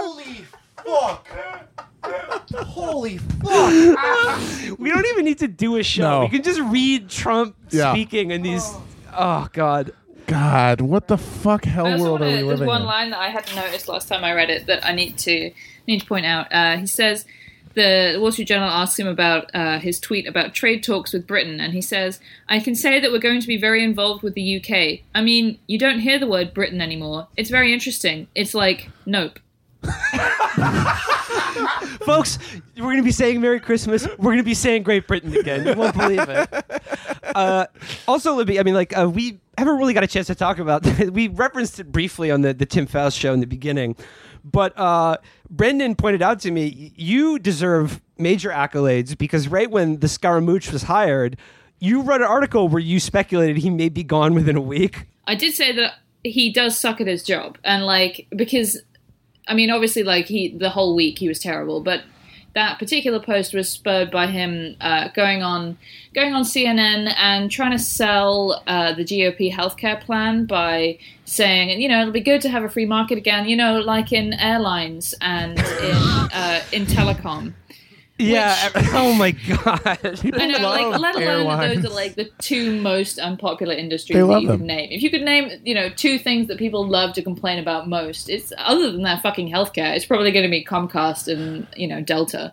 Holy fuck! Holy fuck! We don't even need to do a show. No. We can just read Trump Yeah. speaking in these. Oh God. God, what the fuck hell I also world are wanna, we there's living one in? line that I hadn't noticed last time I read it that I need to need to point out. Uh, he says the Wall Street Journal asks him about uh, his tweet about trade talks with Britain, and he says, "I can say that we're going to be very involved with the UK. I mean, you don't hear the word Britain anymore. It's very interesting. It's like nope." Folks, we're going to be saying Merry Christmas. We're going to be saying Great Britain again. You won't believe it. Uh, also, Libby, I mean, like, uh, we haven't really got a chance to talk about We referenced it briefly on the, the Tim Faust show in the beginning. But uh, Brendan pointed out to me, you deserve major accolades because right when the Scaramucci was hired, you wrote an article where you speculated he may be gone within a week. I did say that he does suck at his job, and like because, I mean, obviously, like he the whole week he was terrible, but that particular post was spurred by him uh, going on going on CNN and trying to sell uh, the GOP healthcare plan by saying, you know, it'll be good to have a free market again, you know, like in airlines and in uh, in telecom. Yeah. oh my God. I know, love like, let alone airlines. those are like the two most unpopular industries They that love you them. could name. If you could name, you know, two things that people love to complain about most, it's other than that fucking healthcare, it's probably going to be Comcast and you know Delta.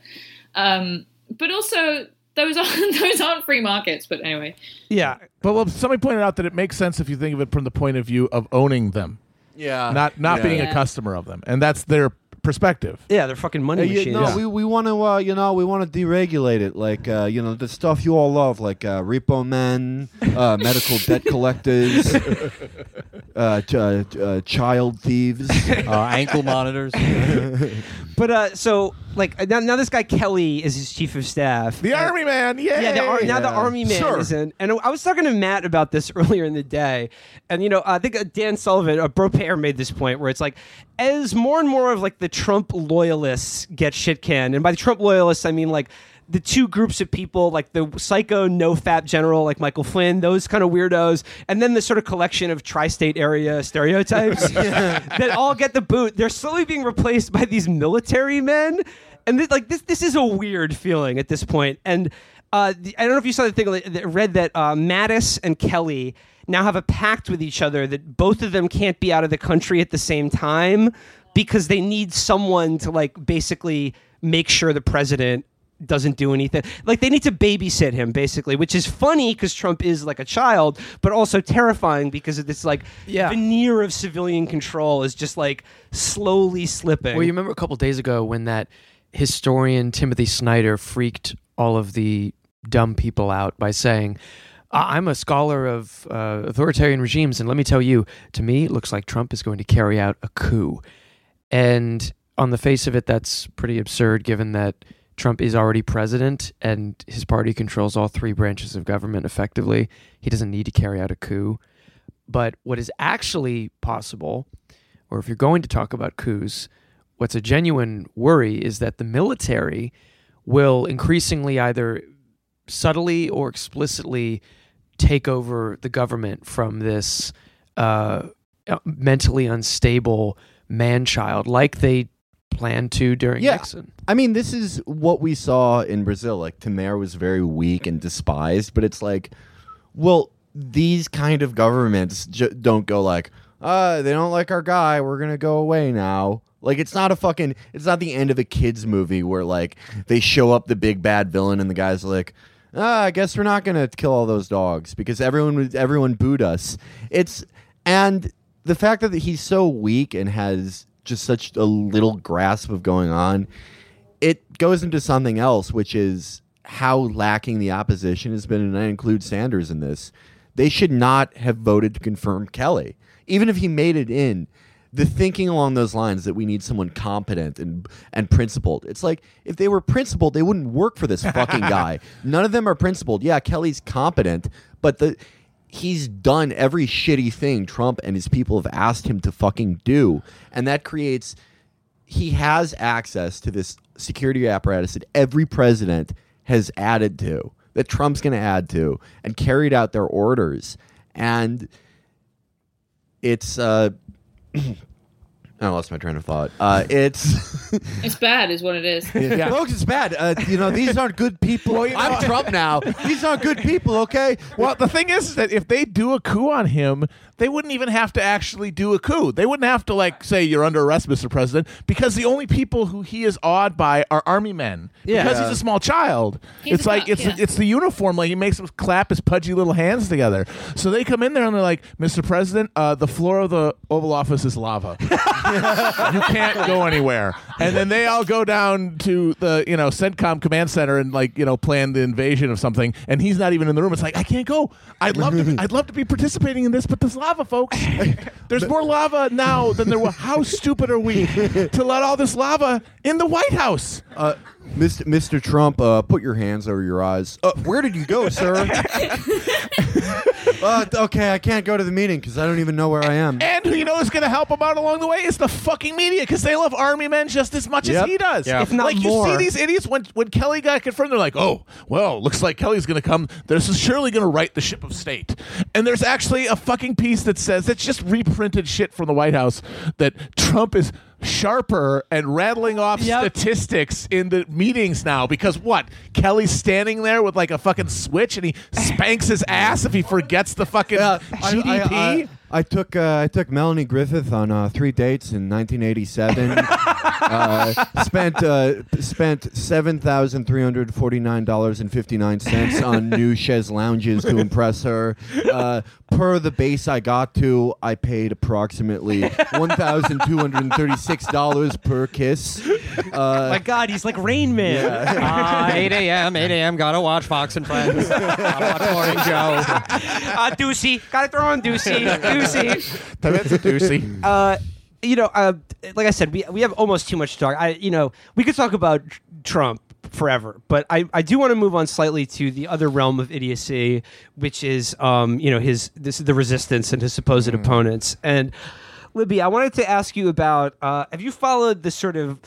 Um, but also, those aren't those aren't free markets. But anyway, yeah. But well, somebody pointed out that it makes sense if you think of it from the point of view of owning them, Yeah. not not Yeah. being Yeah. a customer of them, and that's their perspective. Yeah, they're fucking money you- machines. no, we, we want to uh, you know we want to deregulate it like uh, you know the stuff you all love like uh, repo men, uh, medical debt collectors, uh, ch- uh, uh, child thieves. uh, ankle monitors. But uh, so like now, now this guy Kelly is his chief of staff. The And- army man, yeah. Yeah, the ar- now the Yeah. army man Sure. is in. And I was talking to Matt about this earlier in the day, and you know, I think uh, Dan Sullivan, uh, Bro Payer, made this point where it's like, as more and more of like the Trump loyalists get shit canned, and by the Trump loyalists I mean like the two groups of people, like the psycho no fap general like Michael Flynn, those kind of weirdos, and then the sort of collection of tri-state area stereotypes that all get the boot. They're slowly being replaced by these military men, and this, like this, this is a weird feeling at this point. And uh, the, I don't know if you saw the thing that that read that uh, Mattis and Kelly now have a pact with each other that both of them can't be out of the country at the same time because they need someone to like basically make sure the president doesn't do anything. Like they need to babysit him basically, which is funny because Trump is like a child, but also terrifying because of this like Yeah. veneer of civilian control is just like slowly slipping. Well, you remember a couple days ago when that historian Timothy Snyder freaked all of the dumb people out by saying, "I- "I'm a scholar of uh, authoritarian regimes, and let me tell you, to me, it looks like Trump is going to carry out a coup." And on the face of it, that's pretty absurd, given that Trump is already president and his party controls all three branches of government effectively. He doesn't need to carry out a coup. But what is actually possible, or if you're going to talk about coups, what's a genuine worry is that the military will increasingly either subtly or explicitly take over the government from this uh, mentally unstable man child, like they planned to during Yeah. Nixon. I mean, this is what we saw in Brazil. Like Temer was very weak and despised, but it's like, well, these kind of governments j- don't go like, uh, they don't like our guy. We're gonna go away now. Like it's not a fucking. It's not the end of a kids movie where like they show up the big bad villain and the guy's like, ah, I guess we're not gonna kill all those dogs because everyone everyone booed us. It's and the fact that he's so weak and has just such a little grasp of going on, it goes into something else, which is how lacking the opposition has been, and I include Sanders in this, they should not have voted to confirm Kelly. Even if he made it in, the thinking along those lines that we need someone competent and and principled. It's like if they were principled, they wouldn't work for this fucking guy. None of them are principled. Yeah, Kelly's competent, but the he's done every shitty thing Trump and his people have asked him to fucking do, and that creates he has access to this security apparatus that every president has added to, that Trump's going to add to, and carried out their orders. And it's, uh, I lost my train of thought. Uh, it's, It's bad, is what it is. folks, it's bad. Uh, you know, these aren't good people. I'm Trump now. These aren't good people, okay? Well, the thing is that if they do a coup on him, they wouldn't even have to actually do a coup. They wouldn't have to like say you're under arrest, Mr. President, because the only people who he is awed by are army men. Yeah. Because he's a small child. He's it's a like cop, it's yeah. it's the uniform. Like he makes them clap his pudgy little hands together. So they come in there and they're like, Mr. President, uh, the floor of the Oval Office is lava. you can't go anywhere. And then they all go down to the you know CENTCOM command center and like you know plan the invasion of something. And he's not even in the room. It's like I can't go. I'd love to. Be, I'd love to be participating in this, but there's lava, folks. There's more lava now than there was. How stupid are we to let all this lava in the White House? Uh, Mr. Mr. Trump, uh, put your hands over your eyes. Uh, where did you go, sir? uh, okay, I can't go to the meeting because I don't even know where I am. And who you know is going to help him out along the way is the fucking media because they love army men just as much Yep. as he does. Yeah. If not like you see these idiots when when Kelly got confirmed, they're like, "Oh, well, looks like Kelly's going to come. This is surely going to right the ship of state." And there's actually a fucking piece that says it's just reprinted shit from the White House that Trump is sharper and rattling off Yep. statistics in the meetings now because what Kelly's standing there with like a fucking switch and he spanks his ass if he forgets the fucking Yeah, I- GDP. I, I, I took uh, I took Melanie Griffith on uh, three dates in 1987. uh, spent uh, spent seven thousand three hundred forty nine dollars and fifty nine cents on new chaise lounges to impress her. Uh, per the base I got to, I paid approximately one thousand two hundred thirty six dollars per kiss. Uh, My God, he's like Rain Man. Uh, 8 a.m. 8 a.m. Gotta watch Fox and Friends. Gotta watch Morning Joe. uh, Doocy, gotta throw on Doocy, Doocy. That's a doozy. Uh, you know, uh, like I said, we we have almost too much to talk. I, you know, we could talk about Trump forever, but I, I do want to move on slightly to the other realm of idiocy, which is, um, you know, his this the resistance and his supposed opponents. And Libby, I wanted to ask you about: uh, Have you followed the sort of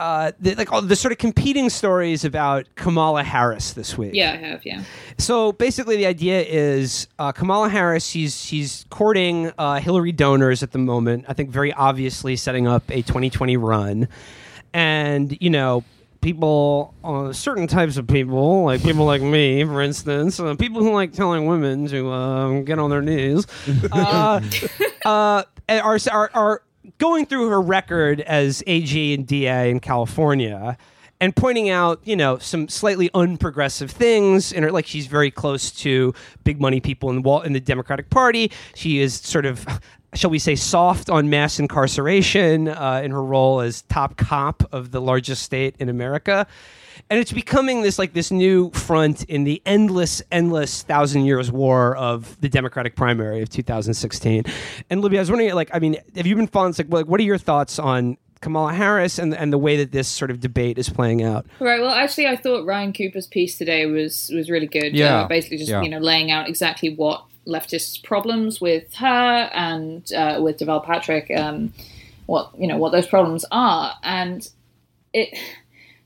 uh, the, like all the sort of competing stories about Kamala Harris this week? Yeah, I have. Yeah. So basically, the idea is uh, Kamala Harris. She's she's courting uh, Hillary donors at the moment. I think very obviously setting up a 2020 run, and you know. People, uh, certain types of people, like people like me, for instance, uh, people who like telling women to uh, get on their knees, uh, uh, are, are are going through her record as AG and DA in California and pointing out, you know, some slightly unprogressive things in her. Like she's very close to big money people in the in the Democratic Party. She is sort of. Shall we say soft on mass incarceration uh, in her role as top cop of the largest state in America, and it's becoming this like this new front in the endless, endless thousand years war of the Democratic primary of 2016. And Libby, I was wondering, like, I mean, have you been following? Like, like, what are your thoughts on Kamala Harris and and the way that this sort of debate is playing out? Right. Well, actually, I thought Ryan Cooper's piece today was was really good. Yeah. Uh, basically, just Yeah. you know laying out exactly what leftists' problems with her and uh, with Deval Patrick, um, what you know what those problems are, and it,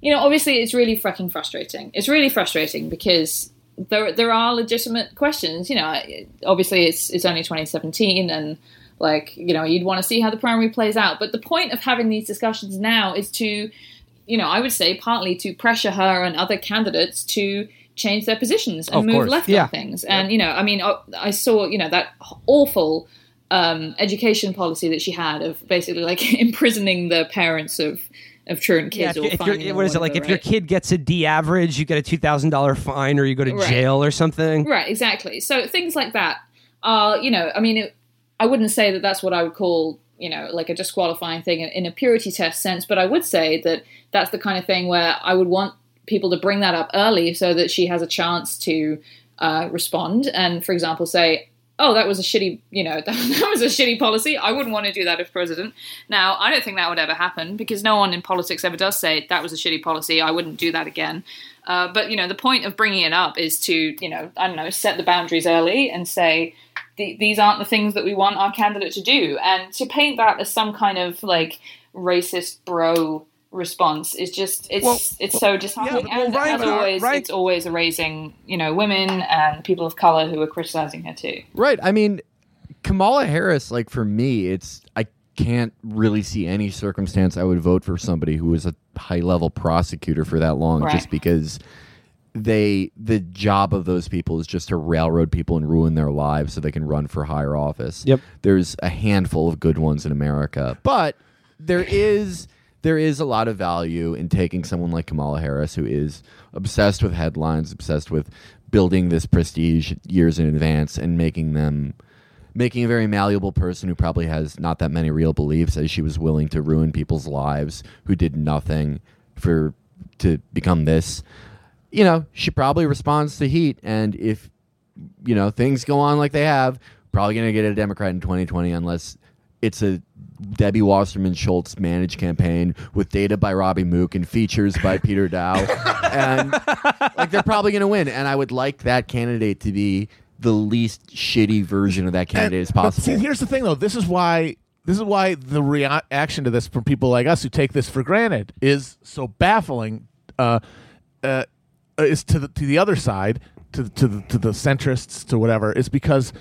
you know, obviously it's really fucking frustrating. It's really frustrating because there there are legitimate questions. You know, obviously it's it's only 2017 and like you know you'd want to see how the primary plays out. But the point of having these discussions now is to you know, I would say partly to pressure her and other candidates to change their positions and Of move course. left Yeah. on things. And you know, I mean, I, I saw you know that awful um, education policy that she had of basically like imprisoning the parents of of truant kids. if, or if you're, them what is it like? whatever, If your kid gets a D average, you get a two thousand dollar fine, or you go to Right. jail or something. Right, exactly. So things like that are, you know, I mean, it, I wouldn't say that that's what I would call, you know, like a disqualifying thing in, in a purity test sense, but I would say that that's the kind of thing where I would want people to bring that up early so that she has a chance to uh, respond and, for example, say, "Oh, that was a shitty, you know, that, that was a shitty policy. I wouldn't want to do that if president." Now, I don't think that would ever happen because no one in politics ever does say that was a shitty policy. I wouldn't do that again. Uh, but you know, the point of bringing it up is to, you know, I don't know, set the boundaries early and say the, these aren't the things that we want our candidate to do, and to paint that as some kind of like racist bro response is just it's Well, it's so disheartening. yeah, well, and Ryan- as always, Ryan- it's always erasing you know women and people of color who are criticizing her too. Right. I mean, Kamala Harris, like for me, it's I can't really see any circumstance I would vote for somebody who was a high level prosecutor for that long, Right. just because they the job of those people is just to railroad people and ruin their lives so they can run for higher office. Yep. There's a handful of good ones in America, but there is there is a lot of value in taking someone like Kamala Harris who is obsessed with headlines, obsessed with building this prestige years in advance and making them making a very malleable person who probably has not that many real beliefs as she was willing to ruin people's lives who did nothing for to become this. You know she probably responds to heat and if you know things go on like they have probably going to get a democrat in 2020 unless it's a Debbie Wasserman Schultz managed campaign with data by Robbie Mook and features by Peter Daou. and like they're probably going to win. And I would like that candidate to be the least shitty version of that candidate as possible. see, here's the thing, though. This is why. This is why the reaction to this from people like us who take this for granted is so baffling. Uh, uh, is to the to the other side, to to the, to the centrists, to whatever, is because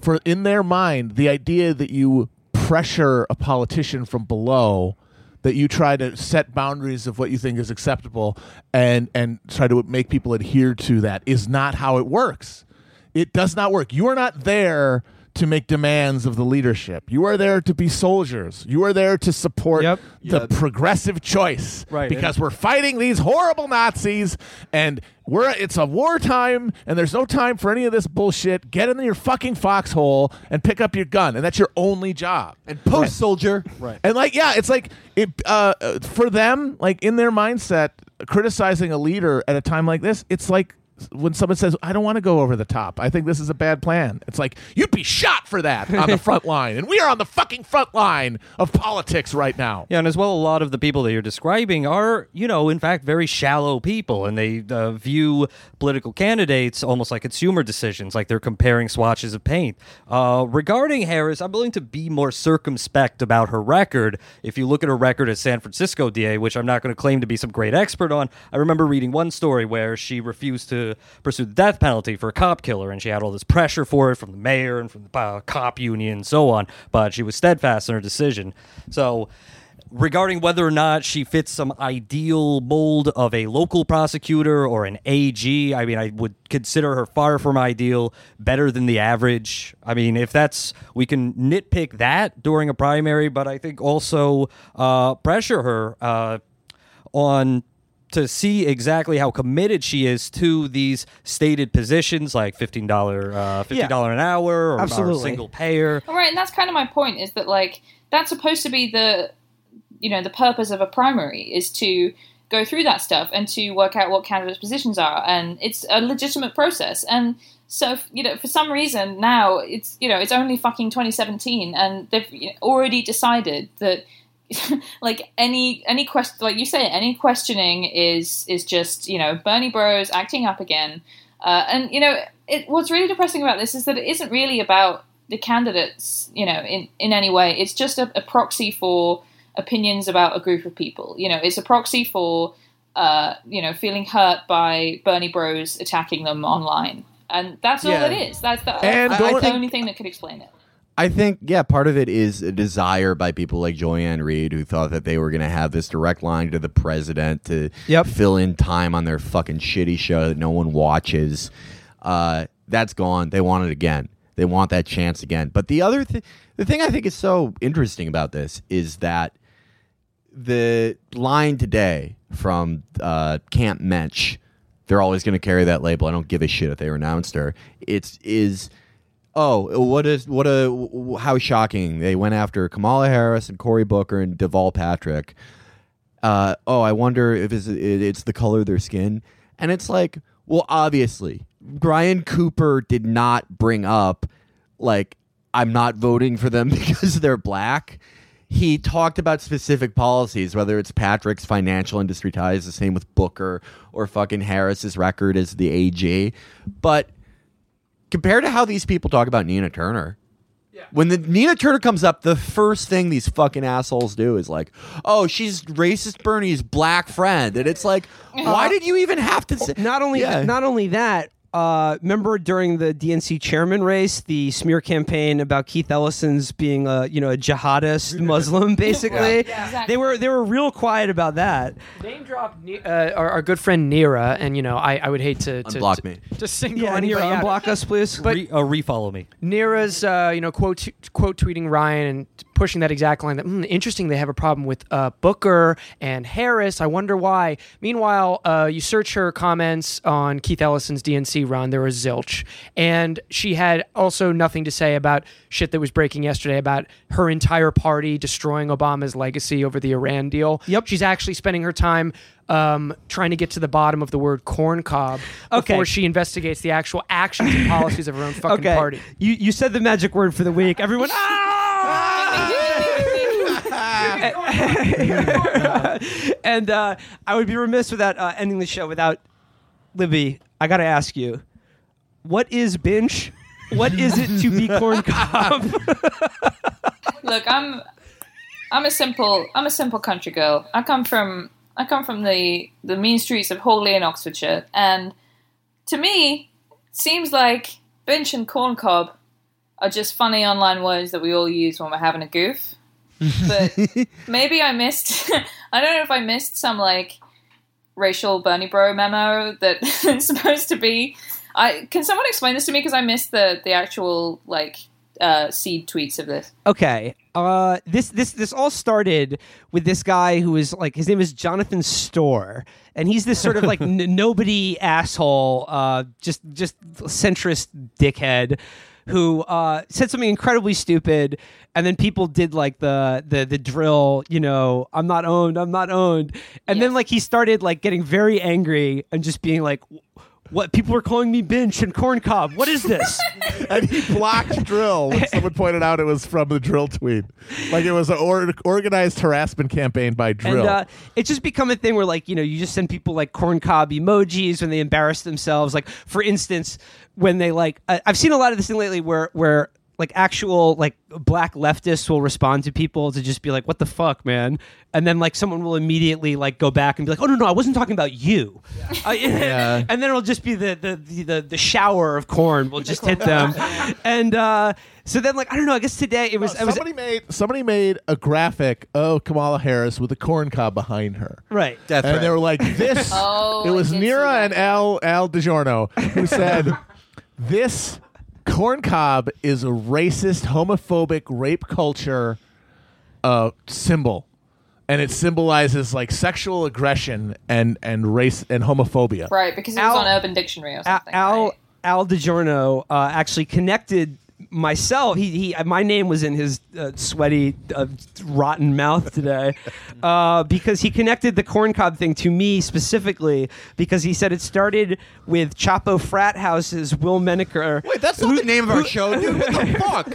for in their mind, the idea that you pressure a politician from below that you try to set boundaries of what you think is acceptable and and try to make people adhere to that is not how it works. It does not work. You are not there to make demands of the leadership. You are there to be soldiers. You are there to support Yep. the progressive choice. Right. Because we're fighting these horrible Nazis and we're it's a wartime and there's no time for any of this bullshit. Get in your fucking foxhole and pick up your gun. And that's your only job. and post soldier. Right. And like, yeah, it's like it uh, uh, for them, like in their mindset, criticizing a leader at a time like this, it's like when someone says, "I don't want to go over the top. I think this is a bad plan." It's like you'd be shot for that on the front line, and we are on the fucking front line of politics right now. Yeah, and as well, a lot of the people that you're describing are, you know, in fact, very shallow people, and they uh, view political candidates almost like consumer decisions, like they're comparing swatches of paint. Uh, regarding Harris, I'm willing to be more circumspect about her record. If you look at her record as San Francisco DA, which I'm not going to claim to be some great expert on, I remember reading one story where she refused to pursue the death penalty for a cop killer, and she had all this pressure for it from the mayor and from the uh, cop union and so on, but she was steadfast in her decision. So regarding whether or not she fits some ideal mold of a local prosecutor or an AG, I mean, I would consider her far from ideal, better than the average. I mean, if that's, we can nitpick that during a primary, but I think also uh, pressure her uh, on to see exactly how committed she is to these stated positions like $15 uh, $50 an hour or, or single payer All right, and that's kind of my point is that like that's supposed to be the you know the purpose of a primary is to go through that stuff and to work out what candidates' positions are, and it's a legitimate process. And so you know for some reason now it's you know it's only fucking 2017, and they've already decided that. like any any question like you say any questioning is is just you know bernie bros acting up again. Uh, and you know it, what's really depressing about this is that it isn't really about the candidates you know in in any way. It's just a, a proxy for opinions about a group of people. You know it's a proxy for uh, you know feeling hurt by bernie bros attacking them online. And that's all Yeah. it is. That's the, And that's the only thing that could explain it I think, yeah, part of it is a desire by people like Joy-Ann Reid who thought that they were going to have this direct line to the president to Yep. fill in time on their fucking shitty show that no one watches. Uh, that's gone. They want it again. They want that chance again. But the other thing, the thing I think is so interesting about this is that the line today from uh, Camp Mensch, they're always going to carry that label. I don't give a shit if they renounced her. It's is oh what is what a how shocking they went after Kamala Harris and Cory Booker and Deval Patrick. uh, "Oh, I wonder if it's, it's the color of their skin," and it's like, well, obviously, Brian Cooper did not bring up like I'm not voting for them because they're black. He talked about specific policies, whether it's Patrick's financial industry ties, the same with Booker, or fucking Harris's record as the AG. But compared to how these people talk about Nina Turner, when the Nina Turner comes up, the first thing these fucking assholes do is like, "Oh, she's racist Bernie's black friend," and it's like, uh, why did you even have to oh, say? Not only Yeah. not only that. Uh, remember during the DNC chairman race, the smear campaign about Keith Ellison's being a you know a jihadist Muslim, basically. yeah. Exactly. They were they were real quiet about that. Name drop Ne- uh, our, our good friend Neera, and you know I, I would hate to, to Unblock to, me. to single Yeah, anybody Neera, out. unblock us, please. But- Re- uh, refollow me. Neera's, uh, you know, quote quote tweeting Ryan and pushing that exact line. That "Hmm, interesting. They have a problem with uh, Booker and Harris. I wonder why. Meanwhile, uh, you search her comments on Keith Ellison's DNC run. There was zilch, and she had also nothing to say about shit that was breaking yesterday about her entire party destroying Obama's legacy over the Iran deal. Yep. she's actually spending her time. Um, trying to get to the bottom of the word corn cob Okay. before she investigates the actual actions and policies of her own fucking okay, party. you you said the magic word for the week. Everyone. "Ah!" and uh, I would be remiss without uh, ending the show without Libby. I got to ask you, what is binge? What is it to be corn cob? Look, I'm I'm a simple I'm a simple country girl. I come from I come from the the mean streets of Hawley in Oxfordshire, and to me, it seems like bench and corn cob are just funny online words that we all use when we're having a goof. But maybe I missed. I don't know if I missed some like racial Bernie Bro memo that it's supposed to be. I can someone explain this to me because I missed the the actual like uh, seed tweets of this. Okay. Uh, this this this all started with this guy who is like his name is Jonathan Storr, and he's this sort of like n- nobody asshole, uh, just just centrist dickhead who uh, said something incredibly stupid, and then people did like the the the drill, you know, I'm not owned, I'm not owned, and then like he started like getting very angry and just being like. What people are calling me bench and corn cob. What is this? and he blocked dril when someone pointed out it was from the dril tweet. Like it was an or- organized harassment campaign by dril. And uh, it's just become a thing where, like, you know, you just send people like corn cob emojis when they embarrass themselves. Like, for instance, when they like, I I've seen a lot of this thing lately where where like actual like black leftists will respond to people to just be like, "What the fuck, man?" And then like someone will immediately like go back and be like, "Oh no, no, I wasn't talking about you." Uh, Yeah. And then it'll just be the the, the the the shower of corn will just hit them, and uh, so then like I don't know. I guess today it was. I was somebody made somebody made a graphic of Kamala Harris with a corn cob behind her. right. Death and threat. they were like, "This." Oh, it was did Neera and Al Al Giordano who said, "This corn cob is a racist, homophobic, rape culture uh, symbol, and it symbolizes like sexual aggression and and race and homophobia." Right, because it Al- was on Urban Dictionary or Al something. Al, right? Al Giordano uh, actually connected myself. He, he my name was in his uh, sweaty, uh, rotten mouth today uh, because he connected the corn cob thing to me specifically because he said it started with Chapo Frat House's Will Menaker. Wait, that's not the name of our show, dude. What the fuck?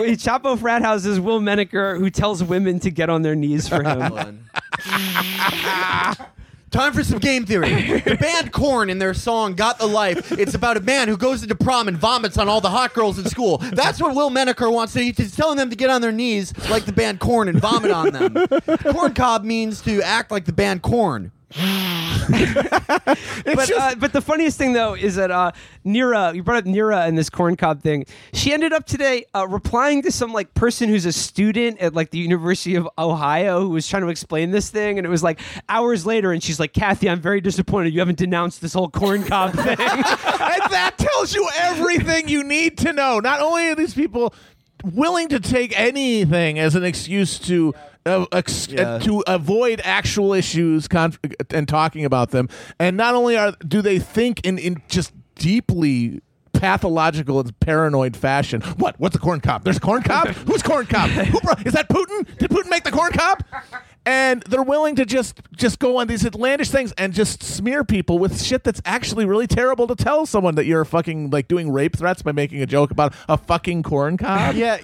Wait, Chapo Frat House's Will Menaker who tells women to get on their knees for him. Time for some game theory. The band Korn in their song "Got the Life." It's about a man who goes into prom and vomits on all the hot girls in school. That's what Will Menaker wants. to He's telling them to get on their knees like the band Korn and vomit on them. Corn cob means to act like the band Korn. but uh, but the funniest thing though is that uh, Neera, you brought up Neera and this corn cob thing. She ended up today uh, replying to some like person who's a student at like the University of Ohio who was trying to explain this thing, and it was like hours later, and she's like, "Kathy, I'm very disappointed you haven't denounced this whole corn cob thing." and that tells you everything you need to know. Not only are these people willing to take anything as an excuse to uh, ex- Yeah. uh, to avoid actual issues conf- and talking about them, and not only are do they think in in just deeply pathological and paranoid fashion. What? What's a corn cob? There's a corn cob? Who's corn cob? Who brought, is that Putin? Did Putin make the corn cob? and they're willing to just just go on these outlandish things and just smear people with shit that's actually really terrible to tell someone that you're fucking like doing rape threats by making a joke about a fucking corn cob. yeah,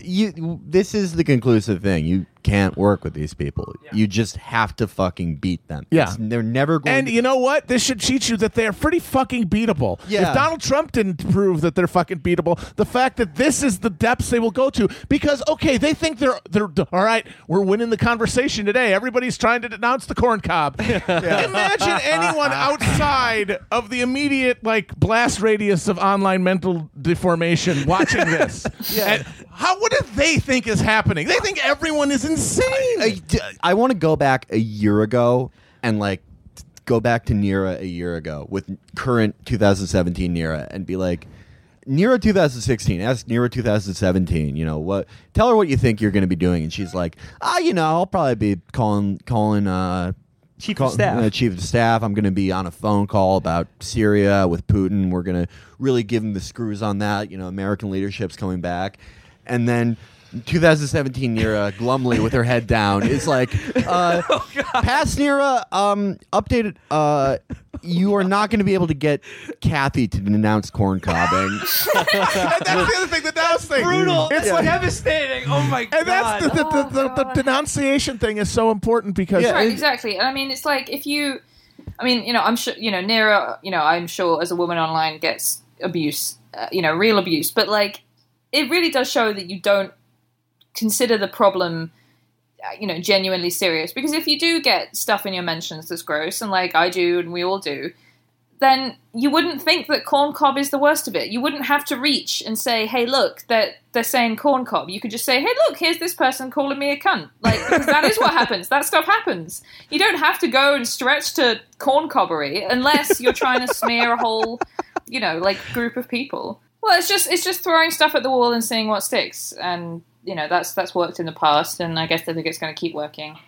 you. This is the conclusive thing. You can't work with these people. You just have to fucking beat them. Yeah. It's- they're never going. And to, you know what? This should teach you that they are pretty fucking beatable. Yeah. If Donald Trump didn't prove that they're fucking beatable, the fact that this is the depths they will go to, because okay, they think they're they're all right. We're winning the conversation today. Everybody's trying to denounce the corn cob. Imagine anyone outside of the immediate like blast radius of online mental deformation watching this. And how? What do they think is happening? They think everyone is insane. I, I want to go back a year ago and like go back to Neera a year ago with current 2017 Neera and be like, Neera 2016, ask Neera 2017, you know, what tell her what you think you're going to be doing and she's like, "Ah, you know, I'll probably be calling calling uh Chief call- of staff. uh, chief of staff. I'm going to be on a phone call about Syria with Putin. We're going to really give him the screws on that. You know, American leadership's coming back, and then. 2017 Neera glumly with her head down is like uh, past Neera um updated uh you are not going to be able to get Kathy to denounce corn cobbing That's the other thing. The Dallas thing. Brutal. It's It's like devastating. Oh my god. And that's the, the, the, Oh, the, the denunciation thing is so important because Right, exactly. And I mean, it's like if you, I mean, you know, I'm sure, you know, Neera, you know, I'm sure as a woman online gets abuse, uh, you know, real abuse, but like, it really does show that you don't consider the problem, uh, you know, genuinely serious. Because if you do get stuff in your mentions that's gross, and like I do, and we all do, then you wouldn't think that corn cob is the worst of it. You wouldn't have to reach and say, "Hey, look, that they're saying corn cob." You could just say, "Hey, look, here's this person calling me a cunt." Like because that is what happens. That stuff happens. You don't have to go and stretch to corn cobbery unless you're trying to smear a whole, you know, like group of people. Well, it's just it's just throwing stuff at the wall and seeing what sticks, and you know that's that's worked in the past, and I guess I think it's going to keep working.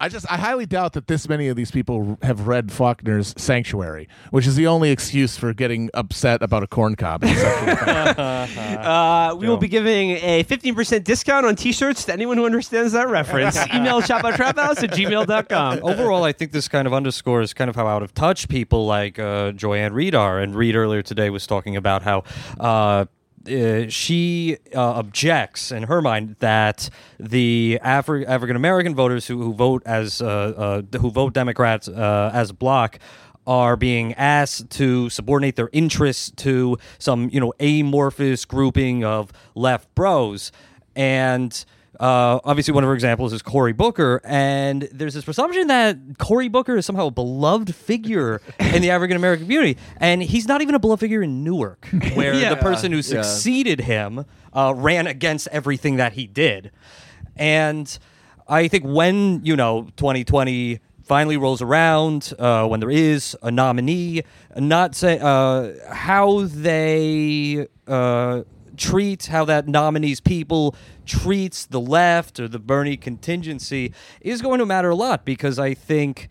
I just I highly doubt that this many of these people have read Faulkner's Sanctuary, which is the only excuse for getting upset about a corn cob. and sexual offense. Uh, we will be giving a 15% discount on t-shirts to anyone who understands that reference. Email chapotraphouse at gmail.com. Overall, I think this kind of underscores kind of how out of touch people like uh, Joy-Ann Reid are. And Reid earlier today was talking about how. Uh, uh, she uh, objects in her mind that the Afri- African American voters who, who vote as uh, uh, who vote Democrats as a bloc are being asked to subordinate their interests to some you know amorphous grouping of left bros. And uh, obviously, one of her examples is Cory Booker, and there's this presumption that Cory Booker is somehow a beloved figure in the African American community, and he's not even a beloved figure in Newark, where Yeah. the person who succeeded him uh, ran against everything that he did. And I think when you know 2020 finally rolls around, uh, when there is a nominee, not say uh, how they. Uh, treat how that nominee's people treats the left or the Bernie contingency is going to matter a lot because I think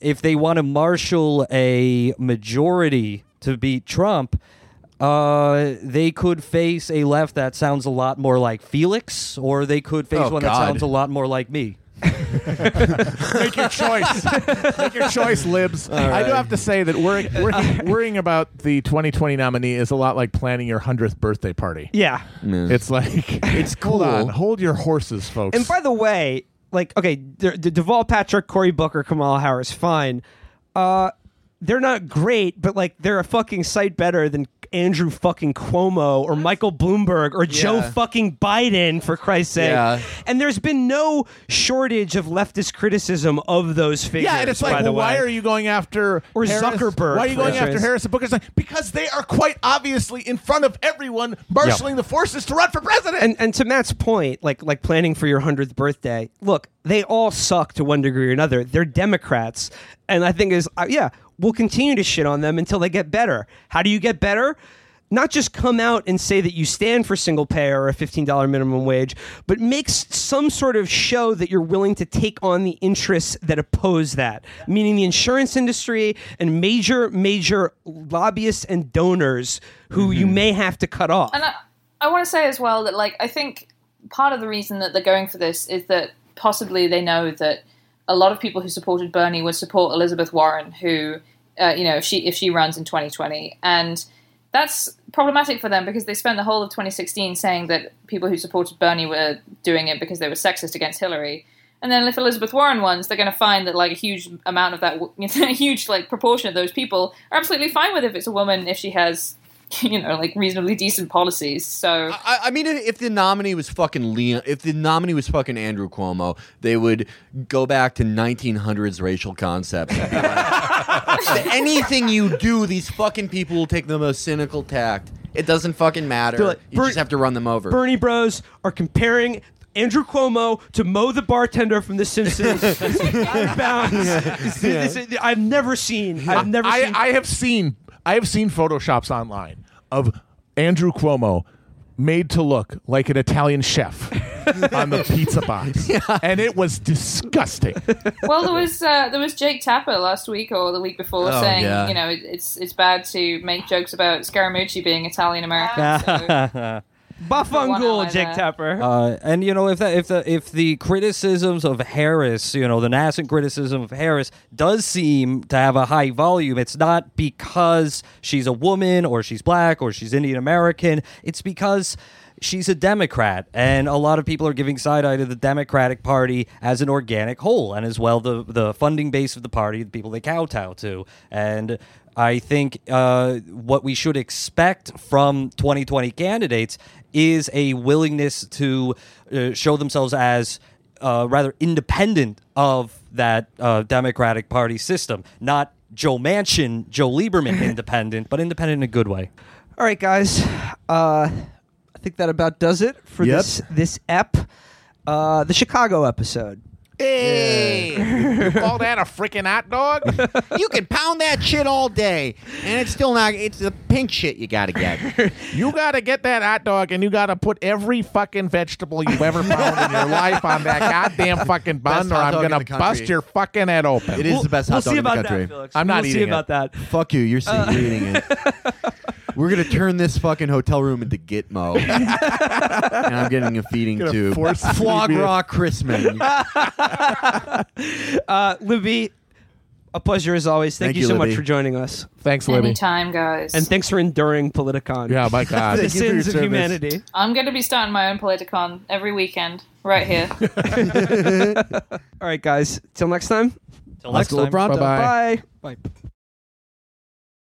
if they want to marshal a majority to beat Trump, uh, they could face a left that sounds a lot more like Felix, or they could face Oh, one that sounds a lot more like me. Make your choice. Make your choice, libs. I do have to say that worrying, worrying, worrying about the 2020 nominee is a lot like planning your 100th birthday party. Yeah. It's like, It's hold on, cool. hold your horses, folks. And by the way, like, okay, the, the Deval Patrick, Cory Booker, Kamala Harris, fine. Uh, they're not great, but like they're a fucking sight better than Andrew fucking Cuomo or Michael Bloomberg or Joe fucking Biden, for Christ's sake. Yeah. And there's been no shortage of leftist criticism of those figures. yeah, and it's like, well, why are you going after Or Harris? Zuckerberg, Why are you going after instance. Harris and Booker? Like, because they are quite obviously in front of everyone, marshaling the forces to run for president. and and to Matt's point, like like planning for your hundredth birthday. Look, they all suck to one degree or another. They're Democrats, and I think is uh, yeah, we'll continue to shit on them until they get better. How do you get better? Not just come out and say that you stand for single pay or a fifteen dollar minimum wage, but make some sort of show that you're willing to take on the interests that oppose that, meaning the insurance industry and major major lobbyists and donors who you mm-hmm. may have to cut off. And I, I want to say as well that, like, I think part of the reason that they're going for this is that possibly they know that a lot of people who supported Bernie would support Elizabeth Warren, who, uh, you know, if she if she runs in 2020, and that's problematic for them because they spent the whole of 2016 saying that people who supported Bernie were doing it because they were sexist against Hillary. And then if Elizabeth Warren wins, they're going to find that like a huge amount of that, a huge like proportion of those people are absolutely fine with if it's a woman if she has, you know, like reasonably decent policies. So I, I mean, if if the nominee was fucking Leon, if the nominee was fucking Andrew Cuomo, they would go back to 1900s racial concepts. and be like, Anything you do, these fucking people will take the most cynical tact. It doesn't fucking matter. Like, you "Ber- just have to run them over. Bernie Bros are comparing Andrew Cuomo to Moe the bartender from The Simpsons. This is out of bounds. This- this I've never seen. I've never I, seen. I have seen I have seen photoshops online of Andrew Cuomo made to look like an Italian chef on the pizza box, and it was disgusting. well, there was uh, there was Jake Tapper last week or the week before Oh, saying, yeah. you know, it, it's it's bad to make jokes about Scaramucci being Italian American. so- One Bafangul, eye Jake there. Tapper. Uh, and you know if that if the if the criticisms of Harris, you know the nascent criticism of Harris does seem to have a high volume, it's not because she's a woman or she's black or she's Indian American. It's because she's a Democrat, and a lot of people are giving side eye to the Democratic Party as an organic whole, and as well the the funding base of the party, the people they kowtow to, and. I think uh, what we should expect from 2020 candidates is a willingness to uh, show themselves as uh, rather independent of that uh, Democratic Party system, not Joe Manchin, Joe Lieberman independent, but independent in a good way. All right, guys. Uh, I think that about does it for Yep. this this ep. Uh, the Chicago episode. Hey, you call that a freaking hot dog? you can pound that shit all day, and it's still not. It's the pink shit you gotta get. You gotta get that hot dog, and you gotta put every fucking vegetable you've ever found in your life on that goddamn fucking bun, or hot I'm dog in gonna the country. bust your fucking head open. It is the best we'll hot dog see in the about country. that, Felix. I'm not we'll see eating about that. Fuck you. You're, uh, you're eating it. We're gonna turn this fucking hotel room into Gitmo, and I'm getting a feeding Gonna tube. force feed Flog me. raw Chrisman. Uh, Libby, a pleasure as always. Thank, Thank you you, so much for joining us, Thanks, Libby. Anytime, guys. and thanks for enduring Politicon. Yeah, my God. the Thank you for your sins of service. humanity. I'm going to be starting my own Politicon every weekend, right here. All right, guys. Till next time. Till next Hasta la time. pronto. Bye-bye. Bye. Bye.